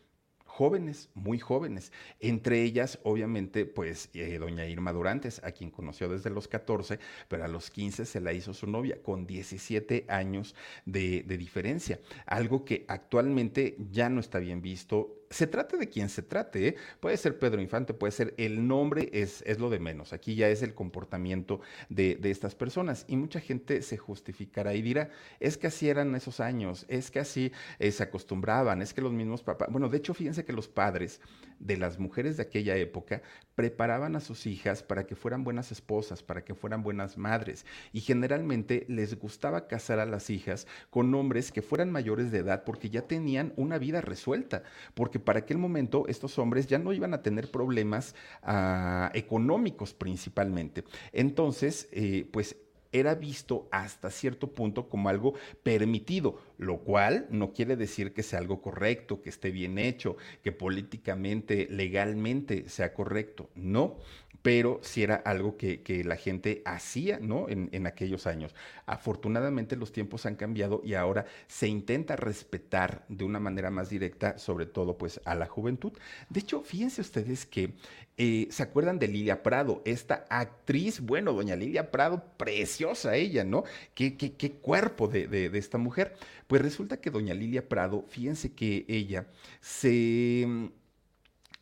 jóvenes, muy jóvenes. Entre ellas, obviamente, pues eh, doña Irma Durantes, a quien conoció desde los 14, pero a los 15 se la hizo su novia, con 17 años de, de diferencia. Algo que actualmente ya no está bien visto se trate de quien se trate, ¿eh? puede ser Pedro Infante, puede ser el nombre, es, es lo de menos. Aquí ya es el comportamiento de, estas personas. Y mucha gente se justificará y dirá, es que así eran esos años, es que así eh, se acostumbraban, es que los mismos papás. Bueno, de hecho, fíjense que los padres de las mujeres de aquella época preparaban a sus hijas para que fueran buenas esposas, para que fueran buenas madres. Y generalmente les gustaba casar a las hijas con hombres que fueran mayores de edad porque ya tenían una vida resuelta. Porque para aquel momento estos hombres ya no iban a tener problemas ah, económicos principalmente. Entonces, eh, pues era visto hasta cierto punto como algo permitido lo cual no quiere decir que sea algo correcto, que esté bien hecho, que políticamente, legalmente sea correcto. No, pero sí era algo que, la gente hacía, ¿no? En, en, aquellos años. Afortunadamente los tiempos han cambiado y ahora se intenta respetar de una manera más directa, sobre todo pues a la juventud. De hecho, fíjense ustedes que eh, ¿Se acuerdan de Lilia Prado? Esta actriz, bueno, doña Lilia Prado, preciosa ella, ¿no? Qué, qué, qué cuerpo de, de, esta mujer. Pues resulta que doña Lilia Prado, fíjense que ella se...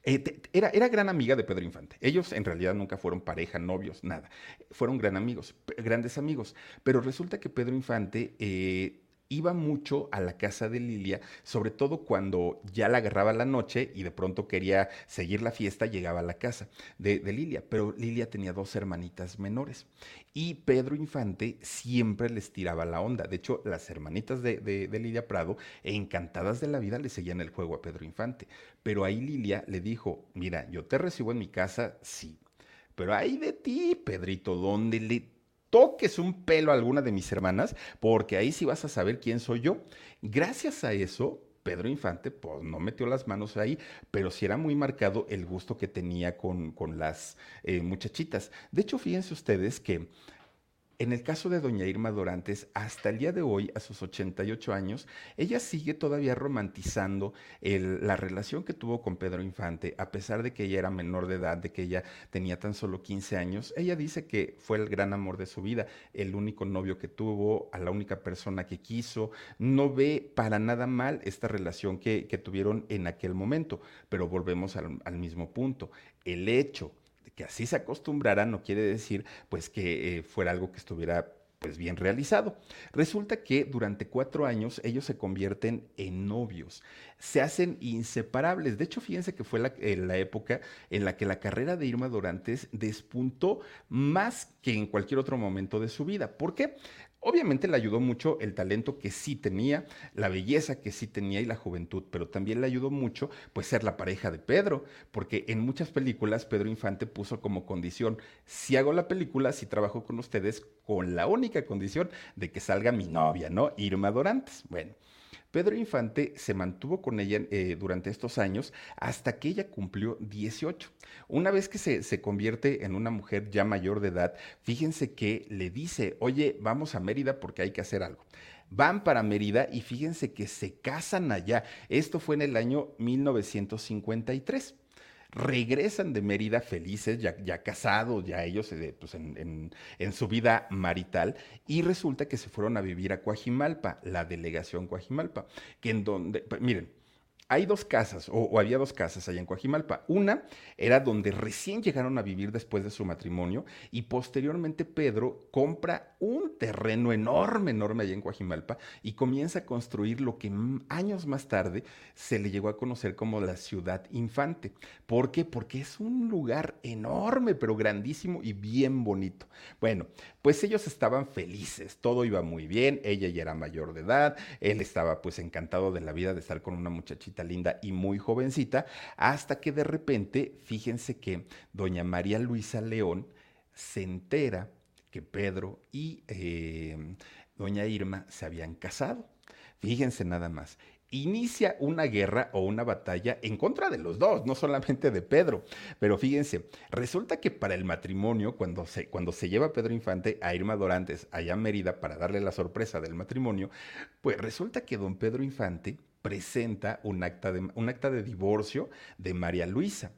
Eh, era, era, gran amiga de Pedro Infante. Ellos en realidad nunca fueron pareja, novios, nada. Fueron gran amigos, grandes amigos. Pero resulta que Pedro Infante eh, iba mucho a la casa de Lilia, sobre todo cuando ya la agarraba la noche y de pronto quería seguir la fiesta, llegaba a la casa de, Lilia. Pero Lilia tenía dos hermanitas menores y Pedro Infante siempre les tiraba la onda. De hecho, las hermanitas de, Lilia Prado, encantadas de la vida, le seguían el juego a Pedro Infante. Pero ahí Lilia le dijo, mira, yo te recibo en mi casa, sí. Pero ahí de ti, Pedrito, ¿dónde le toques un pelo a alguna de mis hermanas, porque ahí sí vas a saber quién soy yo. Gracias a eso, Pedro Infante, pues no metió las manos ahí, pero sí era muy marcado el gusto que tenía con, con las eh, muchachitas. De hecho, fíjense ustedes que en el caso de doña Irma Dorantes, hasta el día de hoy, a sus 88 años, ella sigue todavía romantizando la relación que tuvo con Pedro Infante, a pesar de que ella era menor de edad, de que ella tenía tan solo 15 años. Ella dice que fue el gran amor de su vida, el único novio que tuvo, a la única persona que quiso. No ve para nada mal esta relación que, tuvieron en aquel momento, pero volvemos al, al mismo punto. El hecho que así se acostumbrara no quiere decir pues que eh, fuera algo que estuviera pues bien realizado. Resulta que durante cuatro años ellos se convierten en novios, se hacen inseparables. De hecho, fíjense que fue la, eh, la, época en la que la carrera de Irma Dorantes despuntó más que en cualquier otro momento de su vida. ¿Por qué? Obviamente le ayudó mucho el talento que sí tenía, la belleza que sí tenía y la juventud, pero también le ayudó mucho pues ser la pareja de Pedro, porque en muchas películas Pedro Infante puso como condición, si hago la película, si trabajo con ustedes, con la única condición de que salga mi novia, ¿no? Irma Dorantes. Bueno, Pedro Infante se mantuvo con ella eh, durante estos años hasta que ella cumplió 18. Una vez que se, se, convierte en una mujer ya mayor de edad, fíjense que le dice, oye, vamos a Mérida porque hay que hacer algo. Van para Mérida y fíjense que se casan allá. Esto fue en el año 1953 regresan de Mérida felices, ya, ya casados, ya ellos eh, pues en, su vida marital, y resulta que se fueron a vivir a Coajimalpa, la delegación Coajimalpa, que en donde, miren, hay dos casas, o, había dos casas allá en Coajimalpa. Una era donde recién llegaron a vivir después de su matrimonio y posteriormente Pedro compra un terreno enorme, enorme allá en Coajimalpa y comienza a construir lo que años más tarde se le llegó a conocer como la ciudad infante. ¿Por qué? Porque es un lugar enorme, pero grandísimo y bien bonito. Bueno, pues ellos estaban felices, todo iba muy bien, ella ya era mayor de edad, él estaba pues encantado de la vida de estar con una muchachita linda y muy jovencita, hasta que de repente, fíjense que doña María Luisa León se entera que Pedro y eh, doña Irma se habían casado. Fíjense nada más inicia una guerra o una batalla en contra de los dos, no solamente de Pedro. Pero fíjense, resulta que para el matrimonio, cuando se, cuando se lleva Pedro Infante a Irma Dorantes allá a Mérida para darle la sorpresa del matrimonio, pues resulta que don Pedro Infante presenta un acta de, un acta de divorcio de María Luisa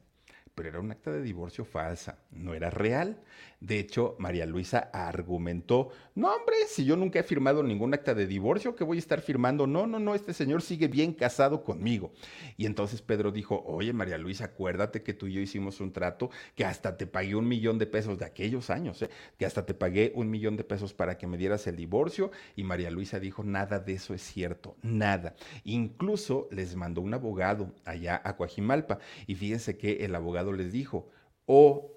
pero era un acta de divorcio falsa, no era real. De hecho, María Luisa argumentó, no hombre, si yo nunca he firmado ningún acta de divorcio, ¿qué voy a estar firmando? No, no, no, este señor sigue bien casado conmigo. Y entonces Pedro dijo, oye María Luisa, acuérdate que tú y yo hicimos un trato que hasta te pagué un millón de pesos de aquellos años, ¿eh? que hasta te pagué un millón de pesos para que me dieras el divorcio. Y María Luisa dijo, nada de eso es cierto, nada. Incluso les mandó un abogado allá a Coajimalpa. Y fíjense que el abogado les dijo, o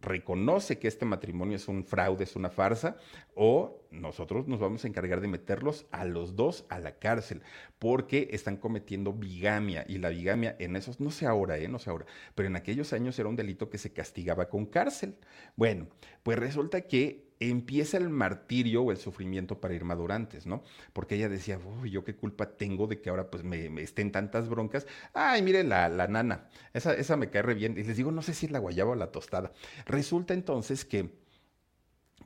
reconoce que este matrimonio es un fraude, es una farsa, o nosotros nos vamos a encargar de meterlos a los dos a la cárcel porque están cometiendo bigamia y la bigamia en esos, no sé ahora, ¿eh? no sé ahora, pero en aquellos años era un delito que se castigaba con cárcel. Bueno, pues resulta que empieza el martirio o el sufrimiento para Irma Durantes, ¿no? Porque ella decía, uy, yo qué culpa tengo de que ahora pues me, estén tantas broncas. Ay, mire la, la nana, esa, esa me cae re bien. Y les digo, no sé si es la guayaba o la tostada. Resulta entonces que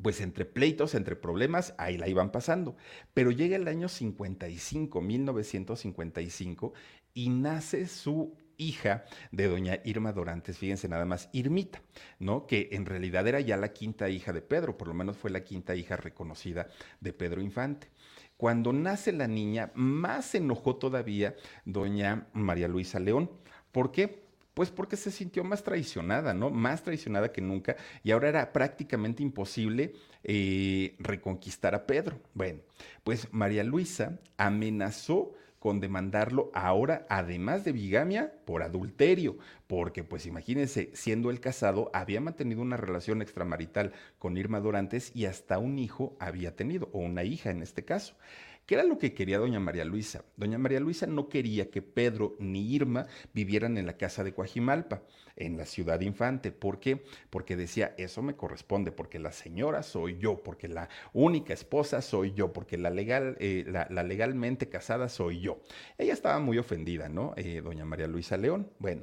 pues entre pleitos, entre problemas, ahí la iban pasando. Pero llega el año 55, 1955, y nace su hija de doña Irma Dorantes, fíjense nada más, Irmita, ¿no? Que en realidad era ya la quinta hija de Pedro, por lo menos fue la quinta hija reconocida de Pedro Infante. Cuando nace la niña, más se enojó todavía doña María Luisa León. ¿Por qué? Pues porque se sintió más traicionada, ¿no? Más traicionada que nunca y ahora era prácticamente imposible eh, reconquistar a Pedro. Bueno, pues María Luisa amenazó con demandarlo ahora, además de bigamia, por adulterio, porque pues imagínense, siendo el casado, había mantenido una relación extramarital con Irma Dorantes y hasta un hijo había tenido, o una hija en este caso. ¿Qué era lo que quería doña María Luisa? Doña María Luisa no quería que Pedro ni Irma vivieran en la casa de Coajimalpa, en la ciudad infante. ¿Por qué? Porque decía, eso me corresponde, porque la señora soy yo, porque la única esposa soy yo, porque la, legal, eh, la, legalmente casada soy yo. Ella estaba muy ofendida, ¿no? Eh, doña María Luisa León. Bueno,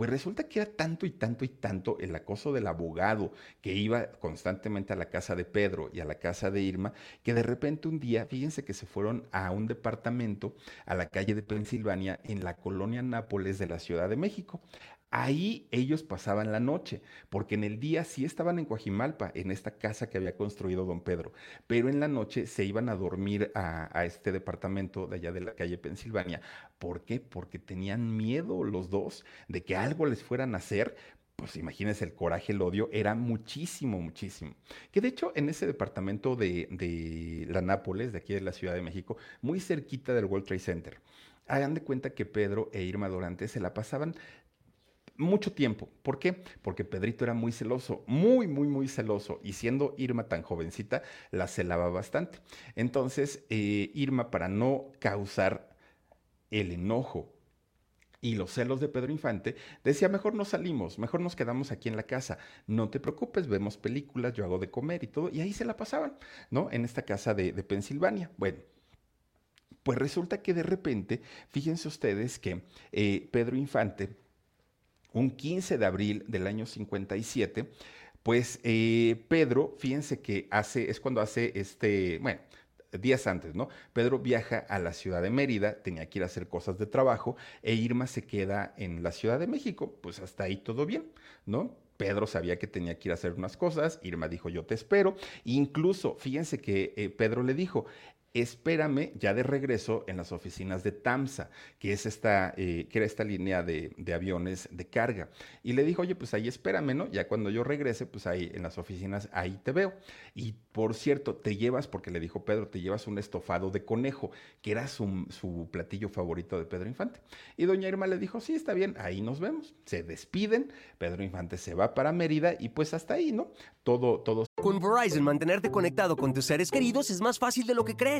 pues resulta que era tanto y tanto y tanto el acoso del abogado que iba constantemente a la casa de Pedro y a la casa de Irma, que de repente un día, fíjense que se fueron a un departamento a la calle de Pensilvania en la colonia Nápoles de la Ciudad de México. Ahí ellos pasaban la noche, porque en el día sí estaban en Coajimalpa, en esta casa que había construido don Pedro, pero en la noche se iban a dormir a, este departamento de allá de la calle Pensilvania. ¿Por qué? Porque tenían miedo los dos de que algo les fueran a hacer, pues imagínense el coraje, el odio, era muchísimo, muchísimo. Que de hecho en ese departamento de, de, la Nápoles, de aquí de la Ciudad de México, muy cerquita del World Trade Center, hagan de cuenta que Pedro e Irma Dorante se la pasaban mucho tiempo. ¿Por qué? Porque Pedrito era muy celoso, muy, muy, muy celoso. Y siendo Irma tan jovencita, la celaba bastante. Entonces, eh, Irma, para no causar el enojo y los celos de Pedro Infante, decía, mejor no salimos, mejor nos quedamos aquí en la casa, no te preocupes, vemos películas, yo hago de comer y todo, y ahí se la pasaban, ¿no? En esta casa de, Pensilvania. Bueno. Pues resulta que de repente, fíjense ustedes que eh, Pedro Infante un 15 de abril del año 57, pues eh, Pedro, fíjense que hace, es cuando hace este, bueno, días antes, ¿no? Pedro viaja a la ciudad de Mérida, tenía que ir a hacer cosas de trabajo, e Irma se queda en la Ciudad de México, pues hasta ahí todo bien, ¿no? Pedro sabía que tenía que ir a hacer unas cosas, Irma dijo yo te espero, incluso fíjense que eh, Pedro le dijo, espérame ya de regreso en las oficinas de TAMSA, que es esta, eh, que era esta línea de, aviones de carga. Y le dijo, oye, pues ahí espérame, ¿no? Ya cuando yo regrese, pues ahí en las oficinas, ahí te veo. Y por cierto, te llevas, porque le dijo Pedro, te llevas un estofado de conejo, que era su, su platillo favorito de Pedro Infante. Y doña Irma le dijo, sí, está bien, ahí nos vemos. Se despiden, Pedro Infante se va para Mérida y pues hasta ahí, ¿no? Todo, todo. Con Verizon, mantenerte conectado con tus seres queridos es más fácil de lo que crees.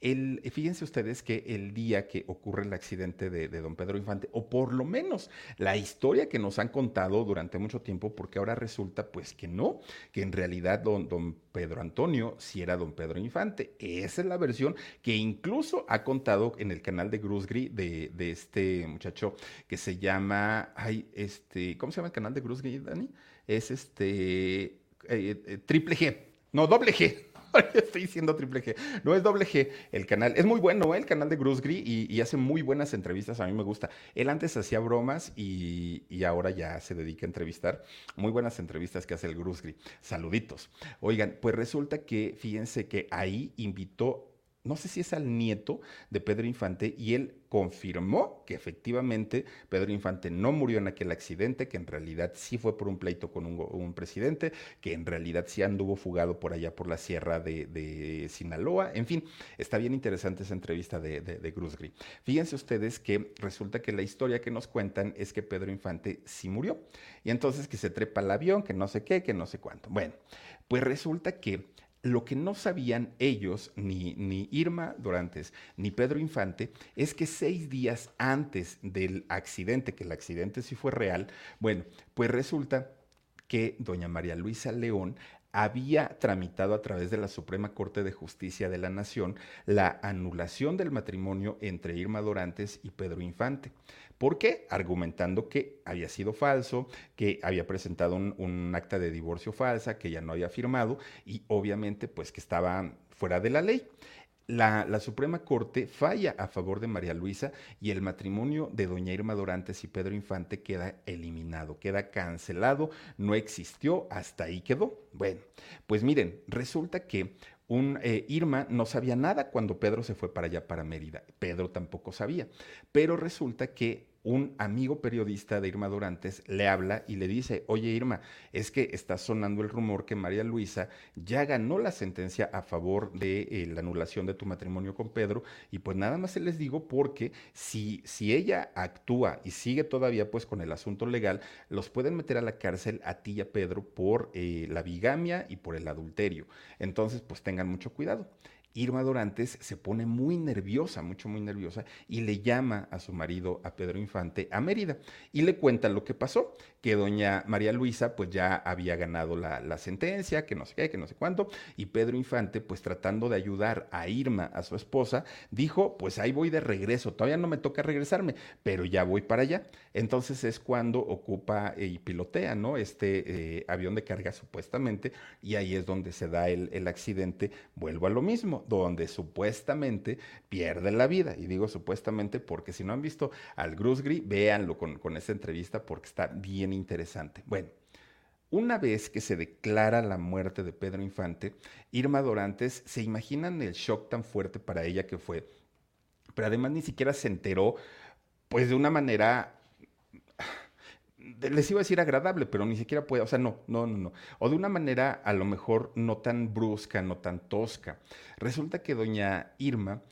El, fíjense ustedes que el día que ocurre el accidente de, don Pedro Infante, o por lo menos la historia que nos han contado durante mucho tiempo, porque ahora resulta pues que no, que en realidad don, don Pedro Antonio sí era don Pedro Infante. Esa es la versión que incluso ha contado en el canal de Grusgri de, de este muchacho que se llama, ay, este, ¿cómo se llama el canal de Grusgri, Dani? Es este, eh, eh, triple G, no, doble G. Estoy diciendo triple G. No es doble G. El canal es muy bueno, ¿eh? el canal de Bruce Gris, y, hace muy buenas entrevistas. A mí me gusta. Él antes hacía bromas y, ahora ya se dedica a entrevistar. Muy buenas entrevistas que hace el Bruce Gris. Saluditos. Oigan, pues resulta que fíjense que ahí invitó no sé si es al nieto de Pedro Infante, y él confirmó que efectivamente Pedro Infante no murió en aquel accidente, que en realidad sí fue por un pleito con un, presidente, que en realidad sí anduvo fugado por allá por la sierra de, Sinaloa. En fin, está bien interesante esa entrevista de, de. Fíjense ustedes que resulta que la historia que nos cuentan es que Pedro Infante sí murió. Y entonces que se trepa al avión, que no sé qué, que no sé cuánto. Bueno, pues resulta que lo que no sabían ellos, ni, ni, Irma Dorantes, ni Pedro Infante, es que seis días antes del accidente, que el accidente sí fue real, bueno, pues resulta que doña María Luisa León había tramitado a través de la Suprema Corte de Justicia de la Nación la anulación del matrimonio entre Irma Dorantes y Pedro Infante. ¿Por qué? Argumentando que había sido falso, que había presentado un, acta de divorcio falsa, que ya no había firmado y obviamente pues que estaba fuera de la ley. La, Suprema Corte falla a favor de María Luisa y el matrimonio de doña Irma Dorantes y Pedro Infante queda eliminado, queda cancelado, no existió, hasta ahí quedó. Bueno, pues miren, resulta que un, eh, Irma no sabía nada cuando Pedro se fue para allá, para Mérida. Pedro tampoco sabía. Pero resulta que un amigo periodista de Irma Dorantes le habla y le dice, oye Irma, es que está sonando el rumor que María Luisa ya ganó la sentencia a favor de eh, la anulación de tu matrimonio con Pedro y pues nada más se les digo porque si, si ella actúa y sigue todavía pues con el asunto legal, los pueden meter a la cárcel a ti y a Pedro por eh, la bigamia y por el adulterio. Entonces pues tengan mucho cuidado. Irma Dorantes se pone muy nerviosa, mucho, muy nerviosa, y le llama a su marido, a Pedro Infante, a Mérida, y le cuenta lo que pasó, que doña María Luisa pues ya había ganado la, sentencia, que no sé qué, que no sé cuánto, y Pedro Infante pues tratando de ayudar a Irma, a su esposa, dijo, pues ahí voy de regreso, todavía no me toca regresarme, pero ya voy para allá. Entonces es cuando ocupa y pilotea, ¿no? Este eh, avión de carga supuestamente, y ahí es donde se da el accidente, vuelvo a lo mismo donde supuestamente pierde la vida. Y digo supuestamente porque si no han visto al Grusgri, véanlo con, con esta entrevista porque está bien interesante. Bueno. Una vez que se declara la muerte de Pedro Infante, Irma Dorantes, ¿se imaginan el shock tan fuerte para ella que fue? Pero además ni siquiera se enteró, pues de una manera les iba a decir agradable, pero ni siquiera puede, o sea, no, no, no, no. O de una manera a lo mejor no tan brusca, no tan tosca. Resulta que doña Irma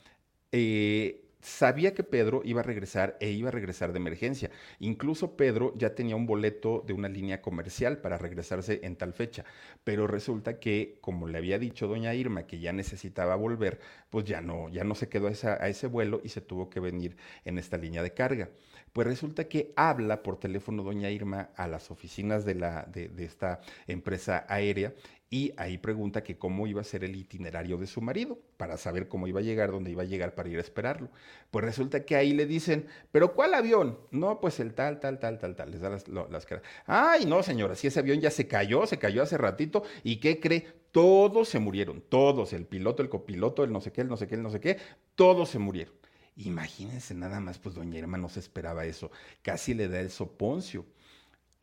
eh, sabía que Pedro iba a regresar e iba a regresar de emergencia. Incluso Pedro ya tenía un boleto de una línea comercial para regresarse en tal fecha. Pero resulta que, como le había dicho doña Irma que ya necesitaba volver, pues ya no, ya no se quedó a ese vuelo y se tuvo que venir en esta línea de carga. Pues resulta que habla por teléfono doña Irma a las oficinas de, la, de, esta empresa aérea y ahí pregunta que cómo iba a ser el itinerario de su marido, para saber cómo iba a llegar, dónde iba a llegar para ir a esperarlo. Pues resulta que ahí le dicen, ¿pero cuál avión? No, pues el tal, tal, tal, tal, tal. Les da las, las caras. Ay, no, señora, si ese avión ya se cayó, se cayó hace ratito, ¿y qué cree? Todos se murieron, todos, el piloto, el copiloto, el no sé qué, el no sé qué, el no sé qué, todos se murieron. Imagínense nada más, pues doña Irma no se esperaba eso. Casi le da el soponcio.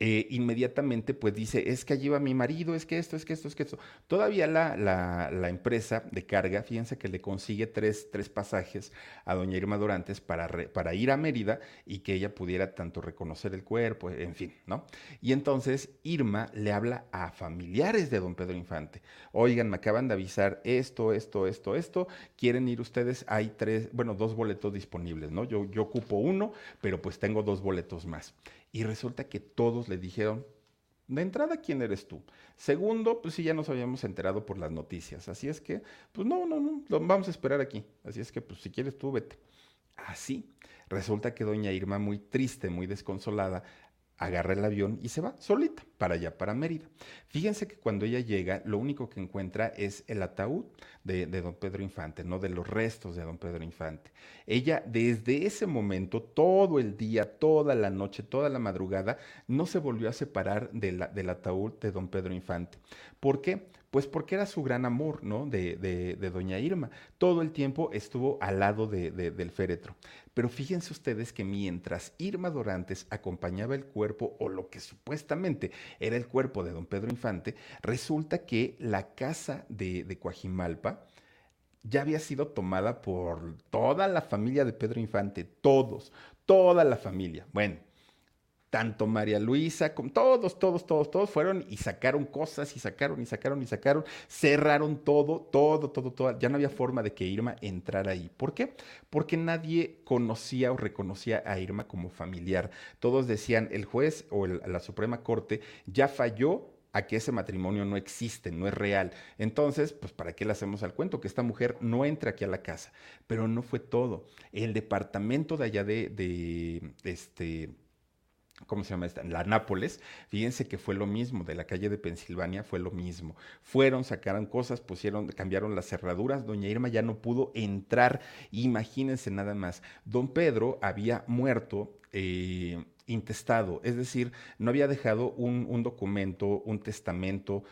Eh, inmediatamente pues dice, es que allí va mi marido, es que esto, es que esto, es que esto. Todavía la, la, empresa de carga, fíjense que le consigue tres, tres pasajes a doña Irma Dorantes para, para ir a Mérida y que ella pudiera tanto reconocer el cuerpo, en fin, ¿no? Y entonces Irma le habla a familiares de don Pedro Infante. Oigan, me acaban de avisar esto, esto, esto, esto, quieren ir ustedes, hay tres, bueno, dos boletos disponibles, ¿no? Yo, yo ocupo uno, pero pues tengo dos boletos más. Y resulta que todos le dijeron, de entrada, ¿quién eres tú? Segundo, pues sí, ya nos habíamos enterado por las noticias. Así es que, pues no, no, no, vamos a esperar aquí. Así es que, pues si quieres tú, vete. Así. Resulta que doña Irma, muy triste, muy desconsolada, agarra el avión y se va solita para allá, para Mérida. Fíjense que cuando ella llega, lo único que encuentra es el ataúd de, don Pedro Infante, no de los restos de don Pedro Infante. Ella desde ese momento, todo el día, toda la noche, toda la madrugada, no se volvió a separar del ataúd de don Pedro Infante. ¿Por qué? Pues porque era su gran amor, ¿no? De, de, doña Irma. Todo el tiempo estuvo al lado del féretro. Pero fíjense ustedes que mientras Irma Dorantes acompañaba el cuerpo, o lo que supuestamente era el cuerpo de don Pedro Infante, resulta que la casa de, de Coajimalpa, ya había sido tomada por toda la familia de Pedro Infante, todos, toda la familia. Bueno, tanto María Luisa como todos, todos, todos, todos fueron y sacaron cosas y sacaron y sacaron y sacaron, cerraron todo, todo, todo, todo. Ya no había forma de que Irma entrara ahí. ¿Por qué? Porque nadie conocía o reconocía a Irma como familiar. Todos decían, el juez o la Suprema Corte ya falló a que ese matrimonio no existe, no es real. Entonces, pues, ¿para qué le hacemos al cuento? Que esta mujer no entre aquí a la casa. Pero no fue todo. El departamento de allá de, de este ¿cómo se llama esta? La Nápoles, fíjense que fue lo mismo, de la calle de Pensilvania fue lo mismo. Fueron, sacaron cosas, pusieron, cambiaron las cerraduras, doña Irma ya no pudo entrar, imagínense nada más. Don Pedro había muerto eh, intestado, es decir, no había dejado un, un documento, un testamento,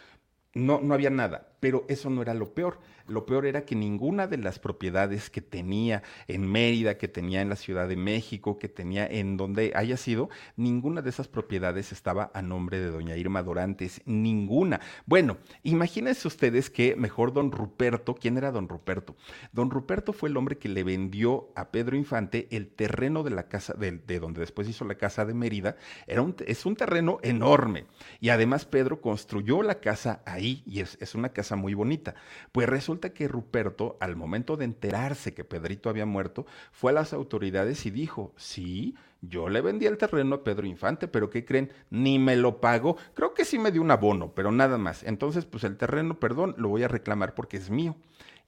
no, no había nada, pero eso no era lo peor. Lo peor era que ninguna de las propiedades que tenía en Mérida, que tenía en la Ciudad de México, que tenía en donde haya sido, ninguna de esas propiedades estaba a nombre de doña Irma Dorantes, ninguna. Bueno, imagínense ustedes que mejor don Ruperto, ¿quién era don Ruperto? Don Ruperto fue el hombre que le vendió a Pedro Infante el terreno de la casa, de, de donde después hizo la casa de Mérida. Era un, es un terreno enorme. Y además Pedro construyó la casa ahí y es, es una casa muy bonita. Pues resulta que Ruperto, al momento de enterarse que Pedrito había muerto, fue a las autoridades y dijo, sí, yo le vendí el terreno a Pedro Infante, pero ¿qué creen? Ni me lo pagó. Creo que sí me dio un abono, pero nada más. Entonces, pues el terreno, perdón, lo voy a reclamar porque es mío.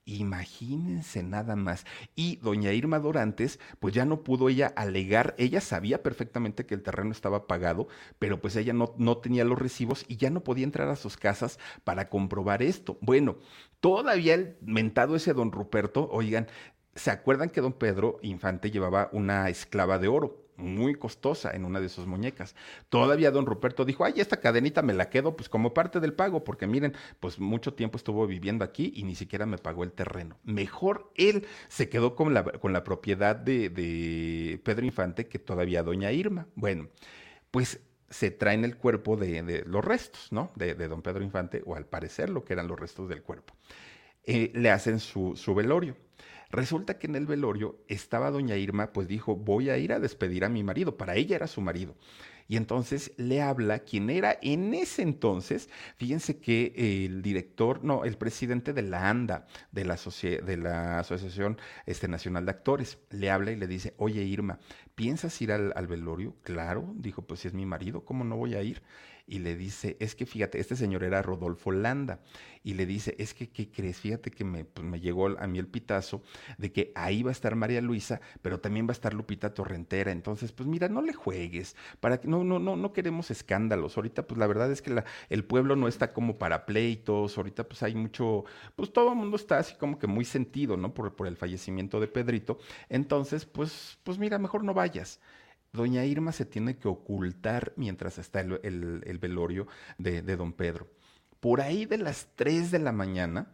Imagínense nada más. Y doña Irma Dorantes, pues ya no pudo ella alegar, ella sabía perfectamente que el terreno estaba pagado, pero pues ella no, no tenía los recibos y ya no podía entrar a sus casas para comprobar esto. Bueno, todavía el mentado ese don Ruperto, oigan, ¿se acuerdan que don Pedro Infante llevaba una esclava de oro? Muy costosa en una de sus muñecas. Todavía don Ruperto dijo, ay, esta cadenita me la quedo pues como parte del pago, porque miren, pues mucho tiempo estuvo viviendo aquí y ni siquiera me pagó el terreno. Mejor él se quedó con la, con la propiedad de, de Pedro Infante que todavía doña Irma. Bueno, pues se traen el cuerpo de, los restos, ¿no? De, don Pedro Infante, o al parecer lo que eran los restos del cuerpo. Eh, le hacen su velorio. Resulta que en el velorio estaba doña Irma, pues dijo, voy a ir a despedir a mi marido. Para ella era su marido. Y entonces le habla quien era en ese entonces, fíjense que el director, no, el presidente de la ANDA, de la, de la Asociación este, Nacional de Actores, le habla y le dice, oye Irma, ¿piensas ir al, al velorio? Claro, dijo, pues si es mi marido, ¿cómo no voy a ir? Y le dice, es que fíjate, este señor era Rodolfo Landa, y le dice, es que, ¿qué crees? Fíjate que me, pues, me llegó a mí el pitazo de que ahí va a estar María Luisa, pero también va a estar Lupita Torrentera, entonces, pues mira, no le juegues, para que no, no, no, no queremos escándalos, ahorita pues la verdad es que el pueblo no está como para pleitos, ahorita pues hay mucho, pues todo el mundo está así como que muy sentido, ¿no? Por, por el fallecimiento de Pedrito, entonces, pues, pues mira, mejor no vayas doña Irma se tiene que ocultar mientras está el, el, el velorio de, de, don Pedro. Por ahí de las 3 de la mañana,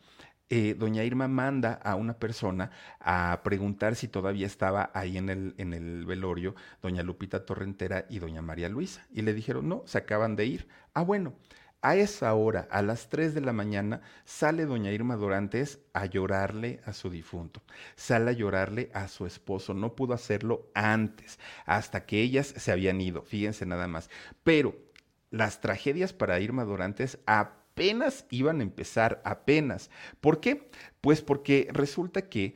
eh, doña Irma manda a una persona a preguntar si todavía estaba ahí en el, en el velorio doña Lupita Torrentera y doña María Luisa. Y le dijeron, no, se acaban de ir. Ah, bueno. A esa hora, a las 3 de la mañana, sale doña Irma Dorantes a llorarle a su difunto, sale a llorarle a su esposo, no pudo hacerlo antes, hasta que ellas se habían ido, fíjense nada más. Pero las tragedias para Irma Dorantes apenas iban a empezar, apenas. ¿Por qué? Pues porque resulta que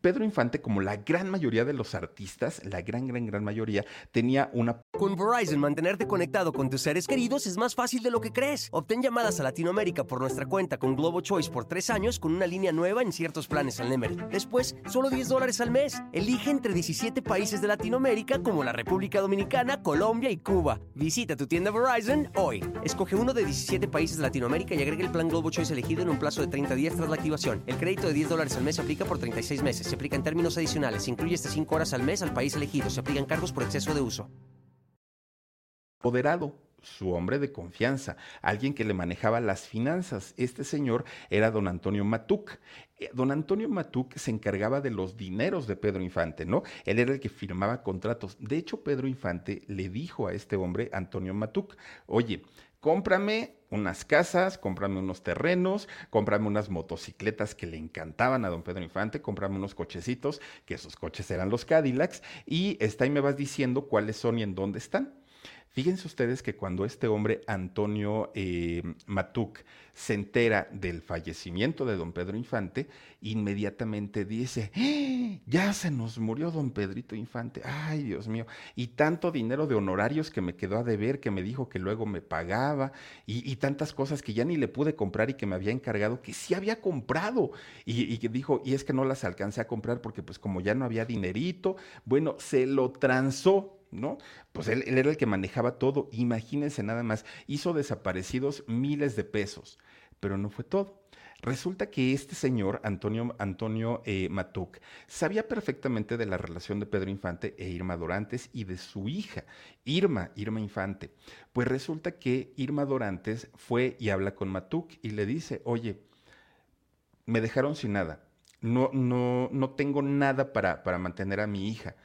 Pedro Infante, como la gran mayoría de los artistas, la gran, gran, gran mayoría, tenía una... Con Verizon, mantenerte conectado con tus seres queridos es más fácil de lo que crees. Obtén llamadas a Latinoamérica por nuestra cuenta con Globo Choice por tres años con una línea nueva en ciertos planes al Nemery. Después, solo 10 dólares al mes. Elige entre 17 países de Latinoamérica como la República Dominicana, Colombia y Cuba. Visita tu tienda Verizon hoy. Escoge uno de 17 países de Latinoamérica y agrega el plan Globo Choice elegido en un plazo de 30 días tras la activación. El crédito de 10 dólares al mes aplica por 36 meses. Se aplica en términos adicionales. Se incluye hasta 5 horas al mes al país elegido. Se aplican cargos por exceso de uso. Poderado su hombre de confianza, alguien que le manejaba las finanzas. Este señor era don Antonio Matuc. Eh, don Antonio Matuc se encargaba de los dineros de Pedro Infante, ¿no? Él era el que firmaba contratos. De hecho, Pedro Infante le dijo a este hombre, Antonio Matuc, oye, cómprame unas casas, cómprame unos terrenos, cómprame unas motocicletas que le encantaban a don Pedro Infante, cómprame unos cochecitos, que esos coches eran los Cadillacs, y está ahí me vas diciendo cuáles son y en dónde están. Fíjense ustedes que cuando este hombre, Antonio eh, se entera del fallecimiento de don Pedro Infante, inmediatamente dice, ¡Ah! ya se nos murió don Pedrito Infante, ay Dios mío, y tanto dinero de honorarios que me quedó a deber, que me dijo que luego me pagaba, y, tantas cosas que ya ni le pude comprar y que me había encargado, que sí había comprado, y, que dijo, y es que no las alcancé a comprar porque pues como ya no había dinerito, bueno, se lo transó ¿no? Pues él, era el que manejaba todo. Imagínense nada más, hizo desaparecidos miles de pesos, pero no fue todo. Resulta que este señor, Antonio, Antonio eh, Matuc, sabía perfectamente de la relación de Pedro Infante e Irma Dorantes y de su hija, Irma, Irma Infante. Pues resulta que Irma Dorantes fue y habla con Matuc y le dice, oye, me dejaron sin nada. No, no, no tengo nada para, para mantener a mi hija.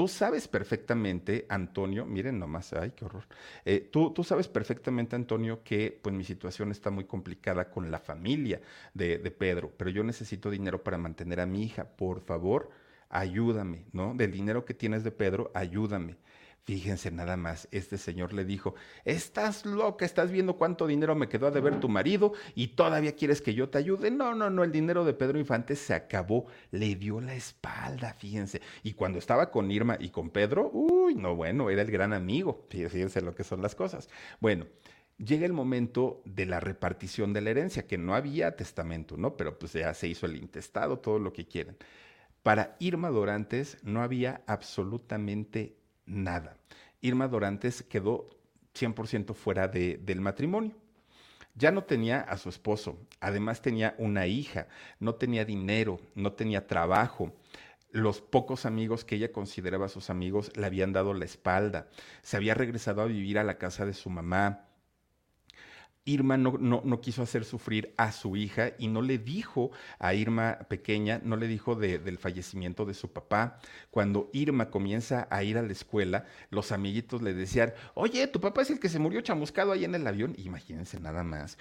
Tú sabes perfectamente, Antonio, miren nomás, ay, qué horror. Eh, tú, tú, sabes perfectamente, Antonio, que pues mi situación está muy complicada con la familia de, de Pedro, pero yo necesito dinero para mantener a mi hija. Por favor, ayúdame, ¿no? Del dinero que tienes de Pedro, ayúdame. Fíjense nada más, este señor le dijo, estás loca, estás viendo cuánto dinero me quedó a deber tu marido y todavía quieres que yo te ayude. No, no, no, el dinero de Pedro Infante se acabó, le dio la espalda, fíjense. Y cuando estaba con Irma y con Pedro, uy, no, bueno, era el gran amigo, fíjense lo que son las cosas. Bueno. Llega el momento de la repartición de la herencia, que no había testamento, ¿no? Pero pues ya se hizo el intestado, todo lo que quieran. Para Irma Dorantes no había absolutamente nada. Irma Dorantes quedó 100% fuera del matrimonio. Ya no tenía a su esposo, además tenía una hija, no tenía dinero, no tenía trabajo. Los pocos amigos que ella consideraba sus amigos le habían dado la espalda. Se había regresado a vivir a la casa de su mamá. Irma no, no, quiso hacer sufrir a su hija y no le dijo a Irma pequeña, no le dijo del fallecimiento de su papá. Cuando Irma comienza a ir a la escuela, los amiguitos le decían, oye, tu papá es el que se murió chamuscado ahí en el avión. Imagínense nada más.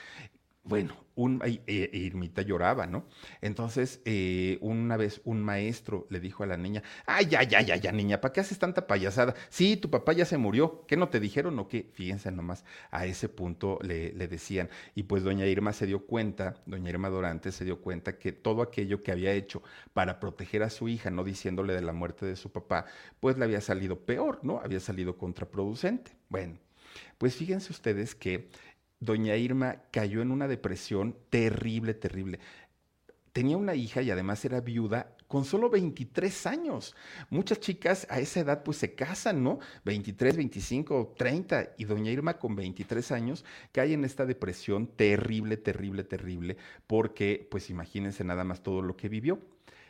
Bueno, un, eh, Irmita lloraba, ¿no? Entonces, eh, una vez un maestro le dijo a la niña, ay, ya, ya, ya, ya, niña, ¿para qué haces tanta payasada? Sí, tu papá ya se murió, ¿qué no te dijeron o qué? Fíjense nomás, a ese punto le, le decían. Y pues doña Irma se dio cuenta, doña Irma Dorante se dio cuenta que todo aquello que había hecho para proteger a su hija, no diciéndole de la muerte de su papá, pues le había salido peor, ¿no? Había salido contraproducente. Bueno, pues fíjense ustedes que doña Irma cayó en una depresión terrible, terrible. Tenía una hija y además era viuda con solo 23 años. Muchas chicas a esa edad pues se casan, ¿no? 23, 25, 30 y doña Irma con 23 años cae en esta depresión terrible, terrible, terrible, porque pues imagínense nada más todo lo que vivió.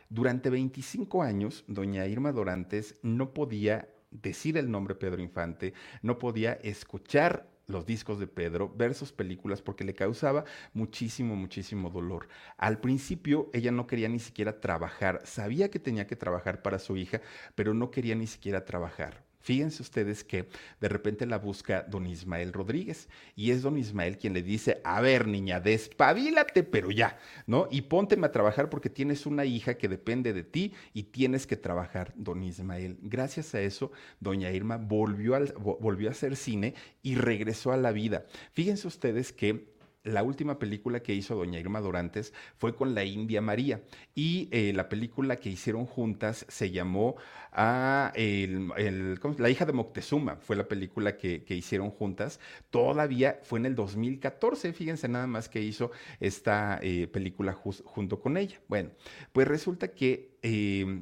Durante 25 años, doña Irma Dorantes no podía decir el nombre Pedro Infante, no podía escuchar los discos de Pedro, ver sus películas, porque le causaba muchísimo, muchísimo dolor. Al principio ella no quería ni siquiera trabajar, sabía que tenía que trabajar para su hija, pero no quería ni siquiera trabajar. Fíjense ustedes que de repente la busca don Ismael Rodríguez y es don Ismael quien le dice, a ver niña, despabilate, pero ya, ¿no? Y pónteme a trabajar porque tienes una hija que depende de ti y tienes que trabajar, don Ismael. Gracias a eso, doña Irma volvió, volvió a hacer cine y regresó a la vida. Fíjense ustedes que la última película que hizo doña Irma Dorantes fue con la India María. Y eh, la película que hicieron juntas se llamó a La hija de Moctezuma, fue la película que, hicieron juntas, todavía fue en el 2014, fíjense nada más que hizo esta eh, película junto con ella. Bueno, pues resulta que eh,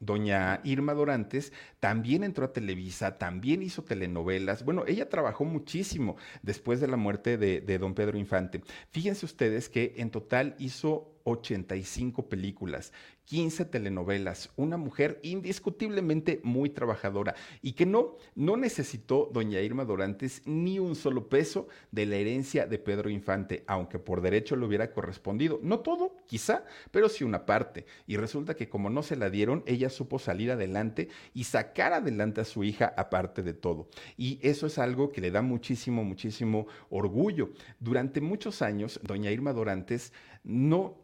Doña Irma Dorantes también entró a Televisa, también hizo telenovelas. Bueno, ella trabajó muchísimo después de la muerte de, don Pedro Infante. Fíjense ustedes que en total hizo 185 películas, 15 telenovelas, una mujer indiscutiblemente muy trabajadora y que no, no necesitó doña Irma Dorantes ni un solo peso de la herencia de Pedro Infante, aunque por derecho le hubiera correspondido. No todo, quizá, pero sí una parte. Y resulta que como no se la dieron, ella supo salir adelante y sacar adelante a su hija aparte de todo. Y eso es algo que le da muchísimo, muchísimo orgullo. Durante muchos años, doña Irma Dorantes no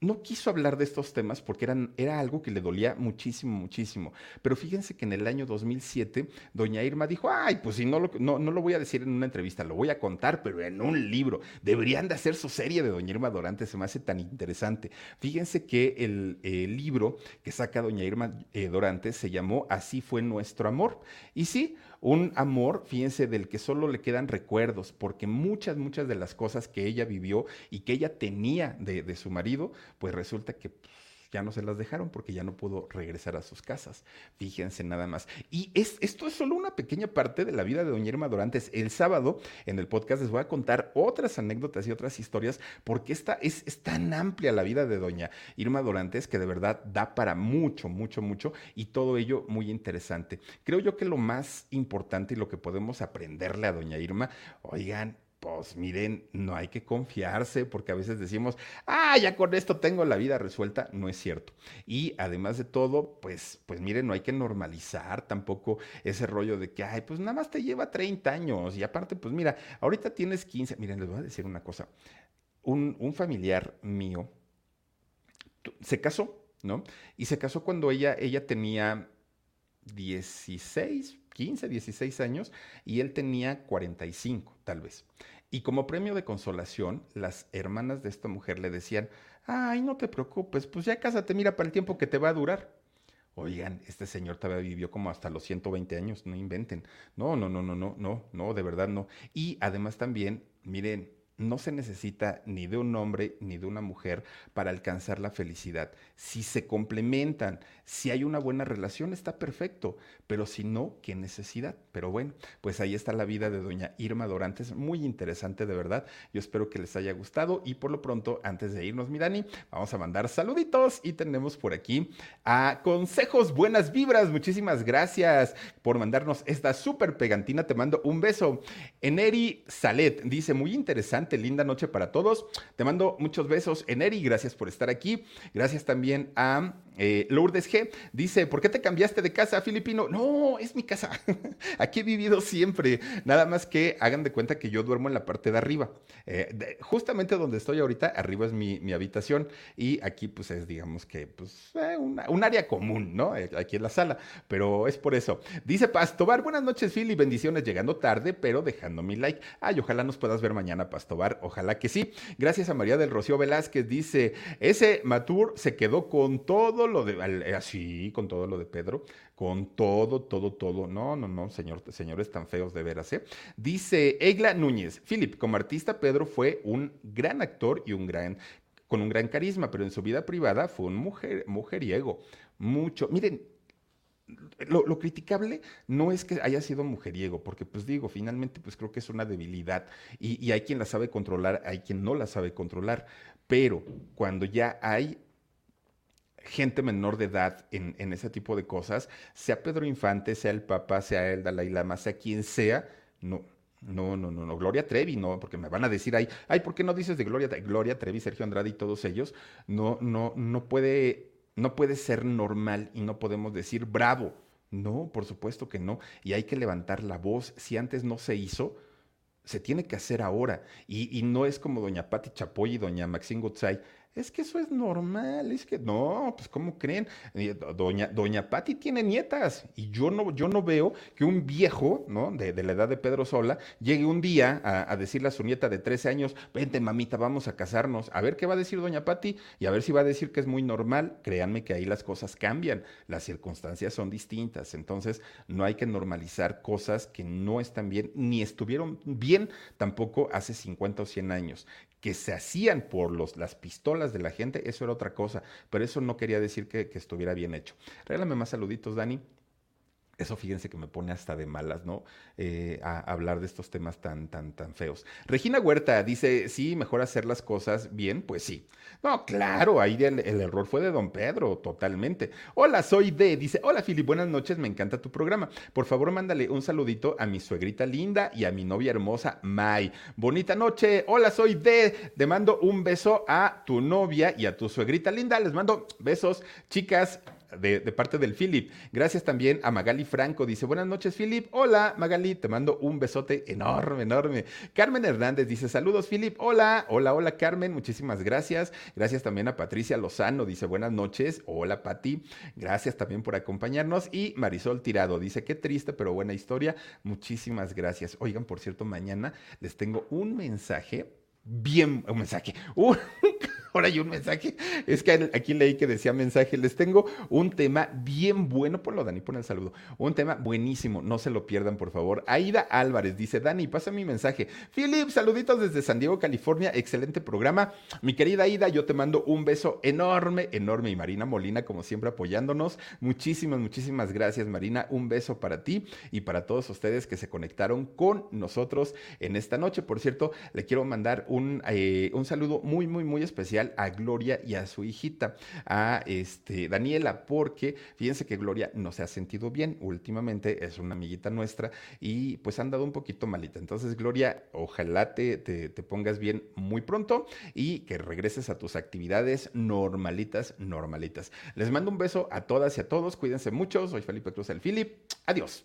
no quiso hablar de estos temas porque eran, era algo que le dolía muchísimo, muchísimo. Pero fíjense que en el año 2007, doña Irma dijo, ay, pues si no lo, no, no lo voy a decir en una entrevista, lo voy a contar, pero en un libro. Deberían de hacer su serie de doña Irma Dorante, se me hace tan interesante. Fíjense que el, libro que saca doña Irma eh, Dorante se llamó Así fue nuestro amor. Y sí, un amor, fíjense, del que solo le quedan recuerdos, porque muchas, muchas de las cosas que ella vivió y que ella tenía de, de su marido, pues resulta que pues, ya no se las dejaron porque ya no pudo regresar a sus casas. Fíjense nada más. Y es, esto es solo una pequeña parte de la vida de doña Irma Dorantes. El sábado en el podcast les voy a contar otras anécdotas y otras historias porque esta es, es tan amplia la vida de doña Irma Dorantes que de verdad da para mucho, mucho, mucho y todo ello muy interesante. Creo yo que lo más importante y lo que podemos aprenderle a doña Irma, oigan, pues miren, no hay que confiarse porque a veces decimos, ah, ya con esto tengo la vida resuelta. No es cierto. Y además de todo, pues, pues miren, no hay que normalizar tampoco ese rollo de que, ay, pues nada más te lleva 30 años. Y aparte, pues mira, ahorita tienes 15. Miren, les voy a decir una cosa. Un, un familiar mío se casó, ¿no? Y se casó cuando ella, ella tenía 16, 15, 16 años y él tenía 45, tal vez. Y como premio de consolación, las hermanas de esta mujer le decían, ay, no te preocupes, pues ya cásate, mira para el tiempo que te va a durar. Oigan, este señor todavía vivió como hasta los 120 años, no inventen. No, no, no, no, no, no, no, de verdad no. Y además también, miren, no se necesita ni de un hombre ni de una mujer para alcanzar la felicidad. Si se complementan, si hay una buena relación, está perfecto, pero si no, ¿qué necesidad? Pero bueno, pues ahí está la vida de doña Irma Dorantes, muy interesante de verdad. Yo espero que les haya gustado y por lo pronto, antes de irnos, mi Dani, vamos a mandar saluditos y tenemos por aquí a Consejos Buenas Vibras. Muchísimas gracias por mandarnos esta súper pegantina. Te mando un beso. Eneri Salet dice, muy interesante linda noche para todos. Te mando muchos besos, Eneri, gracias por estar aquí. Gracias también a eh, Lourdes G. Dice, ¿por qué te cambiaste de casa, Filipino? No, es mi casa. aquí he vivido siempre. Nada más que hagan de cuenta que yo duermo en la parte de arriba. Eh, justamente donde estoy ahorita, arriba es mi, habitación y aquí pues es, digamos que, pues, eh, un área común, ¿no? aquí en la sala, pero es por eso. Dice Pastobar, buenas noches, y bendiciones, llegando tarde, pero dejando mi like. Ay, ojalá nos puedas ver mañana, Pastobar ojalá que sí. Gracias a María del Rocío Velázquez, dice, ese Matur se quedó con todo lo de, así, con todo lo de Pedro, con todo, todo, todo. No, no, no, señor, señores tan feos de veras, ¿eh? Dice Egla Núñez, Philip, como artista, Pedro fue un gran actor y un gran con un gran carisma, pero en su vida privada fue un mujer, mujeriego. Mucho. Miren, lo, criticable no es que haya sido mujeriego, porque pues digo, finalmente pues creo que es una debilidad y, hay quien la sabe controlar, hay quien no la sabe controlar, pero cuando ya hay gente menor de edad en, en, ese tipo de cosas, sea Pedro Infante, sea el Papa, sea el Dalai Lama, sea quien sea, no, no, no, no, no, Gloria Trevi, no, porque me van a decir ahí, ay, ¿por qué no dices de Gloria, Gloria Trevi, Sergio Andrade y todos ellos? No, no, no puede no puede ser normal y no podemos decir bravo. No, por supuesto que no. Y hay que levantar la voz. Si antes no se hizo, se tiene que hacer ahora. Y, no es como doña Patti Chapoy y doña Maxine Gutzai es que eso es normal, es que no, pues ¿cómo creen? Eh, doña, doña Patti tiene nietas y yo no, yo no veo que un viejo, ¿no? De, la edad de Pedro Sola, llegue un día a, decirle a su nieta de 13 años, vente mamita, vamos a casarnos, a ver qué va a decir doña Patti y a ver si va a decir que es muy normal. Créanme que ahí las cosas cambian, las circunstancias son distintas, entonces no hay que normalizar cosas que no están bien ni estuvieron bien tampoco hace 50 o 100 años que se hacían por los, las pistolas de la gente, eso era otra cosa, pero eso no quería decir que, estuviera bien hecho. Régálame más saluditos, Dani. Eso fíjense que me pone hasta de malas, ¿no? Eh, a, hablar de estos temas tan, tan, tan feos. Regina Huerta dice, sí, mejor hacer las cosas bien, pues sí. No, claro, ahí el, error fue de don Pedro, totalmente. Hola, soy D. Dice, hola, Filip, buenas noches, me encanta tu programa. Por favor, mándale un saludito a mi suegrita linda y a mi novia hermosa, Mai. Bonita noche, hola, soy D. Te mando un beso a tu novia y a tu suegrita linda. Les mando besos, chicas de, parte del Philip. Gracias también a Magali Franco. Dice, buenas noches, Philip. Hola, Magali. Te mando un besote enorme, enorme. Carmen Hernández dice, saludos, Philip. Hola, hola, hola, Carmen. Muchísimas gracias. Gracias también a Patricia Lozano. Dice, buenas noches. Hola, Pati. Gracias también por acompañarnos. Y Marisol Tirado dice, qué triste, pero buena historia. Muchísimas gracias. Oigan, por cierto, mañana les tengo un mensaje bien, un mensaje, un, ahora hay un mensaje, es que aquí leí que decía mensaje, les tengo un tema bien bueno, ponlo Dani, pon el saludo, un tema buenísimo, no se lo pierdan por favor. Aida Álvarez dice, Dani, pasa mi mensaje. Philip, saluditos desde San Diego, California, excelente programa. Mi querida Aida, yo te mando un beso enorme, enorme y Marina Molina, como siempre, apoyándonos. Muchísimas, muchísimas gracias Marina, un beso para ti y para todos ustedes que se conectaron con nosotros en esta noche. Por cierto, le quiero mandar un eh, un, saludo muy, muy, muy a Gloria y a su hijita, a este, Daniela, porque fíjense que Gloria no se ha sentido bien últimamente, es una amiguita nuestra y pues han dado un poquito malita. Entonces, Gloria, ojalá te, te, te pongas bien muy pronto y que regreses a tus actividades normalitas, normalitas. Les mando un beso a todas y a todos, cuídense mucho, soy Felipe Cruz el Philip, adiós.